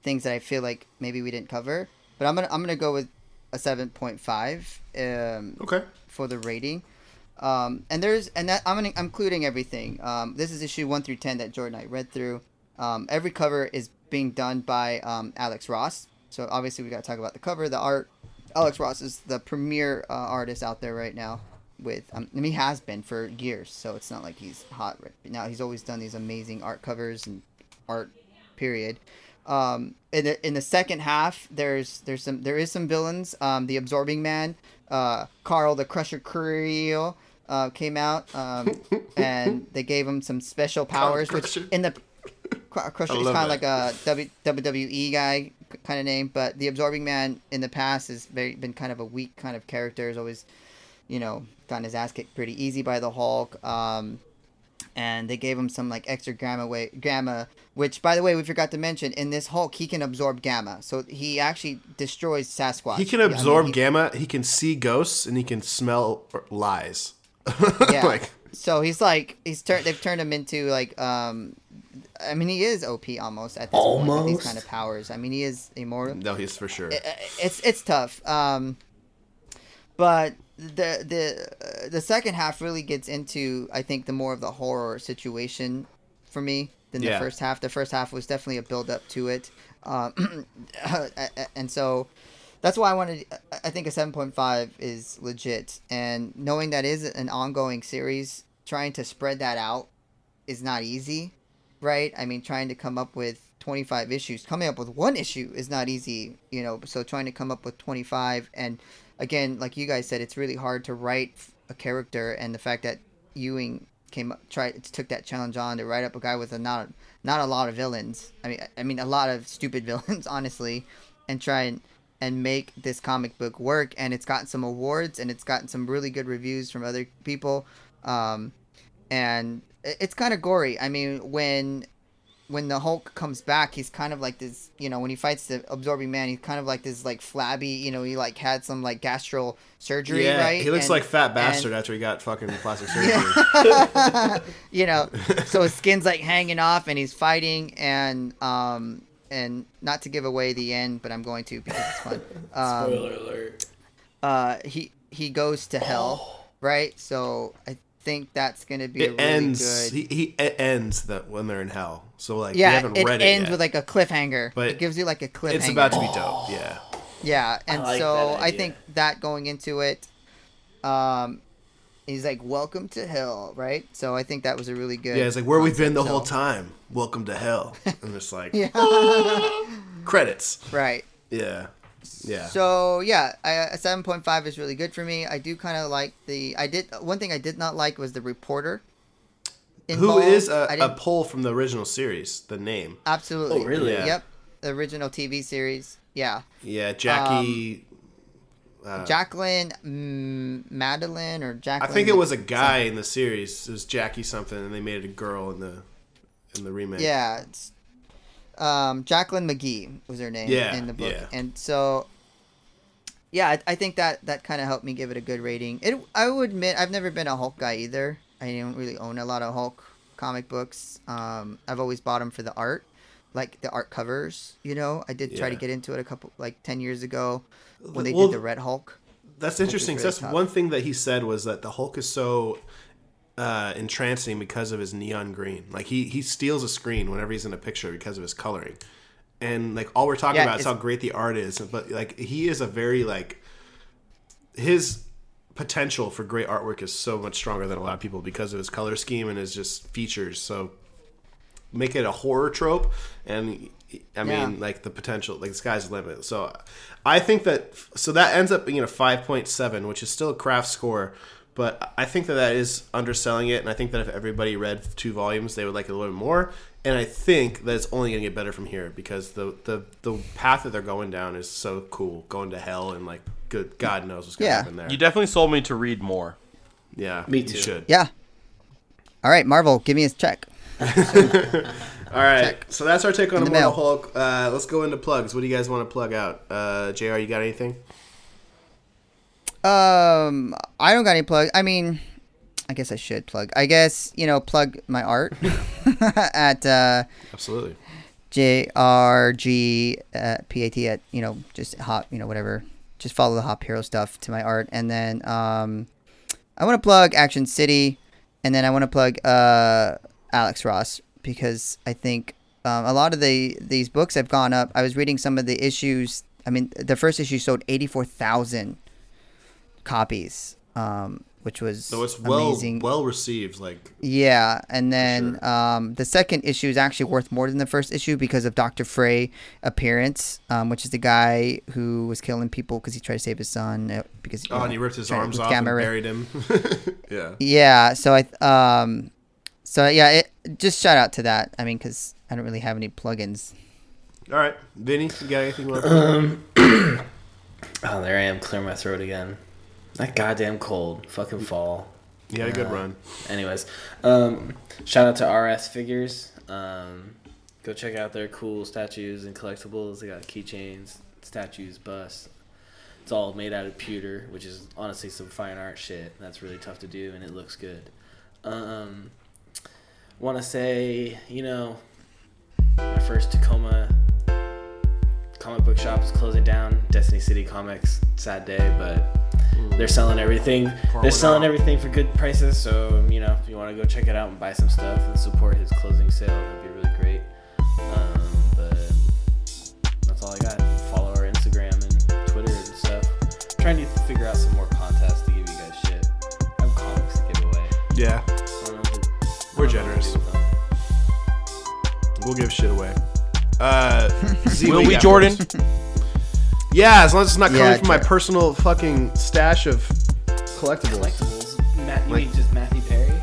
Speaker 2: things that I feel like maybe we didn't cover. But I'm gonna I'm gonna go with a 7.5 um,
Speaker 1: Okay.
Speaker 2: for the rating. Um, and there's and that I'm I'm including everything. Um, this is issue one through ten that Jordan I read through. Um, every cover is being done by um, Alex Ross. So obviously we got to talk about the cover, the art. Alex Ross is the premier uh, artist out there right now. With um, I he has been for years, so it's not like he's hot right now. He's always done these amazing art covers and art. Period. Um, in the in the second half, there's there's some there is some villains. The Absorbing Man, uh, Carl the Crusher Creel, uh, came out, um, and they gave him some special powers. Which in the Cr- Crusher is kind of like a w, WWE guy kind of name, but the Absorbing Man in the past has very been kind of a weak kind of character. Has always, you know, gotten his ass kicked pretty easy by the Hulk. Um, and they gave him some like extra gamma way gamma, which by the way we forgot to mention in this Hulk he can absorb gamma, so he actually destroys Sasquatch.
Speaker 1: He can
Speaker 2: Yeah, I mean,
Speaker 1: absorb
Speaker 2: he-
Speaker 1: gamma. He can see ghosts, and he can smell lies.
Speaker 2: Yeah.
Speaker 1: like
Speaker 2: so he's like he's turned they've turned him into like um I mean he is OP almost at this point with these kind of powers. I mean he is immortal.
Speaker 1: no, he's for sure.
Speaker 2: It's it's tough. Um but the the uh, the second half really gets into I think the more of the horror situation for me than
Speaker 1: Yeah.
Speaker 2: the first half. The first half was definitely a build up to it. Um and so that's why I wanted. I think a seven point five is legit, and knowing that is an ongoing series, trying to spread that out is not easy, right? I mean, trying to come up with twenty five issues, coming up with one issue is not easy, you know. So trying to come up with twenty five, and again, like you guys said, it's really hard to write a character, and the fact that Ewing came up, tried took that challenge on to write up a guy with a not not a lot of villains. I mean, I mean a lot of stupid villains, honestly, and try and and make this comic book work. And it's gotten some awards, and it's gotten some really good reviews from other people. Um, and it's kind of gory. I mean, when when the Hulk comes back, he's kind of like this. You know, when he fights the absorbing man, he's kind of like this, like flabby. You know, he like had some like gastro surgery,
Speaker 1: yeah,
Speaker 2: right?
Speaker 1: he looks
Speaker 2: And-
Speaker 1: like fat
Speaker 2: and-
Speaker 1: bastard after he got fucking plastic surgery.
Speaker 2: you know, so his skin's like hanging off, and he's fighting, and um, and not to give away the end, but I'm going to because it's fun. Um,
Speaker 4: Spoiler alert.
Speaker 2: uh, he he goes to hell, right? So I think that's gonna be a
Speaker 1: It
Speaker 2: really
Speaker 1: ends.
Speaker 2: good.
Speaker 1: He, he it ends that when they're in hell. So like, we
Speaker 2: yeah,
Speaker 1: haven't
Speaker 2: it
Speaker 1: read
Speaker 2: ends
Speaker 1: it yet.
Speaker 2: with like a cliffhanger.
Speaker 1: But
Speaker 2: it gives you like a cliffhanger.
Speaker 1: it's about to be dope. Yeah.
Speaker 2: Yeah, and
Speaker 4: like
Speaker 2: so I think that going into it, um, he's like, "Welcome to hell," right? So I think that was a really good.
Speaker 1: Yeah, it's like where we've been the
Speaker 2: concept,
Speaker 1: whole time. Welcome to hell. And it's like
Speaker 2: Yeah,
Speaker 1: credits.
Speaker 2: right.
Speaker 1: Yeah. Yeah.
Speaker 2: So yeah, I, a seven point five is really good for me. I do kind of like the. I did one thing I did not like was the reporter.
Speaker 1: Who
Speaker 2: involved.
Speaker 1: is a,
Speaker 2: I
Speaker 1: a
Speaker 2: didn't-
Speaker 1: poll from the original series? The name.
Speaker 2: absolutely?
Speaker 4: Oh, really?
Speaker 1: Yeah.
Speaker 2: Yep, the original TV series. Yeah,
Speaker 1: Yeah, Jackie.
Speaker 2: Um, Jacqueline mm, Madeline or
Speaker 1: Jack?
Speaker 2: I
Speaker 1: think it was a guy in the series. It was Jackie something, and they made it a girl in the in the remake.
Speaker 2: Yeah, it's, um, Jacqueline McGee was her name
Speaker 1: Yeah,
Speaker 2: in the book,
Speaker 1: yeah.
Speaker 2: and so yeah, I, I think that that kind of helped me give it a good rating. It I would admit I've never been a Hulk guy either. I don't really own a lot of Hulk comic books. Um, I've always bought them for the art, like the art covers. You know, I did try to get into it a couple like ten years ago when they
Speaker 1: Well,
Speaker 2: did the Red Hulk.
Speaker 1: That's interesting.
Speaker 2: really
Speaker 1: That's
Speaker 2: tough.
Speaker 1: one thing that he said was that the Hulk is so uh, entrancing because of his neon green. Like he he steals a screen whenever he's in a picture because of his coloring, and like all we're talking
Speaker 2: Yeah,
Speaker 1: about is how great the art is. But like he is a very like his potential for great artwork is so much stronger than a lot of people because of his color scheme and his just features. So make it a horror trope and I mean
Speaker 2: Yeah.
Speaker 1: like the potential like the sky's the limit. So I think that so that ends up being a 5.7 which is still a craft score but I think that that is underselling it and I think that if everybody read two volumes they would like it a little bit more and I think that it's only going to get better from here because the, the the path that they're going down is so cool going to hell and like good god knows what's going to
Speaker 2: Yeah.
Speaker 1: happen there.
Speaker 3: You definitely sold me to read more.
Speaker 1: yeah.
Speaker 4: Me
Speaker 1: you
Speaker 4: too.
Speaker 1: should.
Speaker 2: Yeah. All right, Marvel, give me a check.
Speaker 1: All right, so that's our take on
Speaker 2: In the
Speaker 1: Immortal. Hulk. Uh, let's go into plugs. What do you guys want to plug out? Uh, Jr, you got anything?
Speaker 2: Um, I don't got any plug. I mean, I guess I should plug. I guess you know, plug my art at uh,
Speaker 1: Absolutely.
Speaker 2: JRG uh, PAT at you know just hop you know whatever. Just follow the Hop Hero stuff to my art, and then um, I want to plug Action City, and then I want to plug uh Alex Ross because I think um, a lot of the these books have gone up. I was reading some of the issues. I mean, the first issue sold eighty four thousand copies, um, which was
Speaker 1: So it's well
Speaker 2: amazing.
Speaker 1: well received. Like
Speaker 2: Yeah, and then um, the second issue is actually worth more than the first issue because of Doctor Frey appearance, um, which is the guy who was killing people because he tried to save his son. uh, Because
Speaker 1: oh,
Speaker 2: know,
Speaker 1: and he ripped his arms off and buried him. yeah.
Speaker 2: Yeah, so I um, so yeah, it, just shout out to that. I mean, because I don't really have any plugins.
Speaker 1: All right, Vinny, you got anything? you?
Speaker 4: Um, oh, there I am, clear my throat again. That goddamn cold, fucking fall.
Speaker 1: Yeah, had a good
Speaker 4: Uh,
Speaker 1: run.
Speaker 4: Anyways, um, shout out to RS Figures. Um, go check out their cool statues and collectibles. They got keychains, statues, busts. It's all made out of pewter, which is honestly some fine art shit. That's really tough to do, and it looks good. Um, Want to say, you know, my first Tacoma comic book shop is closing down. Destiny City Comics. Sad day, but they're selling everything. They're selling everything for good prices. So you know, if you want to go check it out and buy some stuff and support his closing sale, that'd be really great. Um, but that's all I got. Follow our Instagram and Twitter and stuff. trying to figure out some more contests to give you guys shit. I have comics to give away.
Speaker 1: Yeah, We're
Speaker 4: don't know what to
Speaker 1: generous.
Speaker 4: do with them.
Speaker 1: we'll give shit away. Uh, Z,
Speaker 3: Will
Speaker 1: you
Speaker 3: we,
Speaker 1: got for
Speaker 3: Jordan?
Speaker 1: us? Yeah, as long as it's not coming
Speaker 2: Yeah,
Speaker 1: from my
Speaker 2: sure.
Speaker 1: personal fucking stash of collectibles.
Speaker 4: Collectibles. Matt, you
Speaker 1: Like-
Speaker 4: mean just Matthew Perry?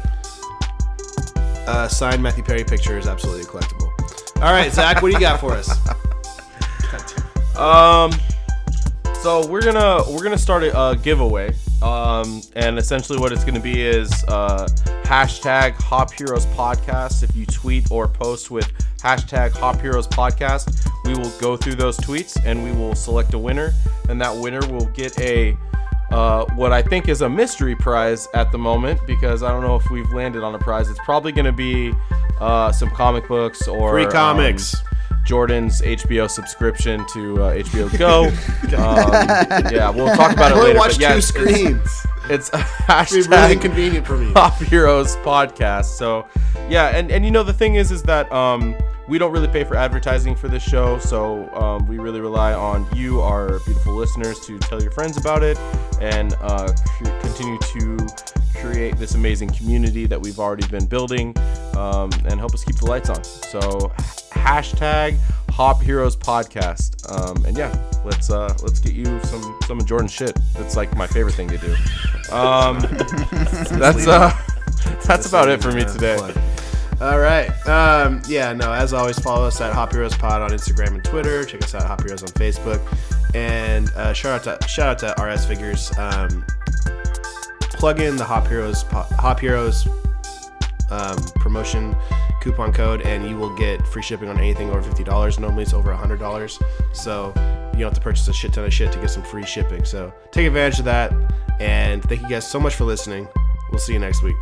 Speaker 1: Uh, signed Matthew Perry picture is absolutely a collectible. All right, Zach, what do you got for us?
Speaker 3: Um, so we're gonna we're gonna start a uh, giveaway. Um, and essentially what it's gonna be is uh, hashtag Hop Heroes Podcast. If you tweet or post with hashtag Hop Heroes Podcast, we will go through those tweets and we will select a winner, and that winner will get a uh, what I think is a mystery prize at the moment because I don't know if we've landed on a prize. It's probably going to be uh, some comic books or
Speaker 1: Free
Speaker 3: um,
Speaker 1: comics.
Speaker 3: Jordan's HBO subscription to uh, HBO Go. um, yeah, we'll talk about it later.
Speaker 1: watch
Speaker 3: but yeah,
Speaker 1: two screens.
Speaker 3: It's, it's
Speaker 1: It'd really
Speaker 3: hashtag
Speaker 1: inconvenient for me.
Speaker 3: Hop Heroes podcast. So, yeah, and and you know the thing is, is that um we don't really pay for advertising for this show, so um, we really rely on you, our beautiful listeners, to tell your friends about it and uh, continue to create this amazing community that we've already been building um, and help us keep the lights on. So, hashtag Hop Heroes podcast. Um, and yeah, let's uh, let's get you some some of Jordan's shit. That's like my favorite thing to do. Um, that's uh, that's about it for me today.
Speaker 1: All right. Um, yeah, no, as always, follow us at Hop Heroes Pod on Instagram and Twitter. Check us out, at Hop Heroes on Facebook. And uh, shout out to shout out to RS Figures. Um, plug in the Hop Heroes Hop Heroes um, promotion coupon code, and you will get free shipping on anything over fifty dollars. Normally, it's over hundred dollars, so you don't have to purchase a shit ton of shit to get some free shipping. So take advantage of that. And thank you guys so much for listening. We'll see you next week.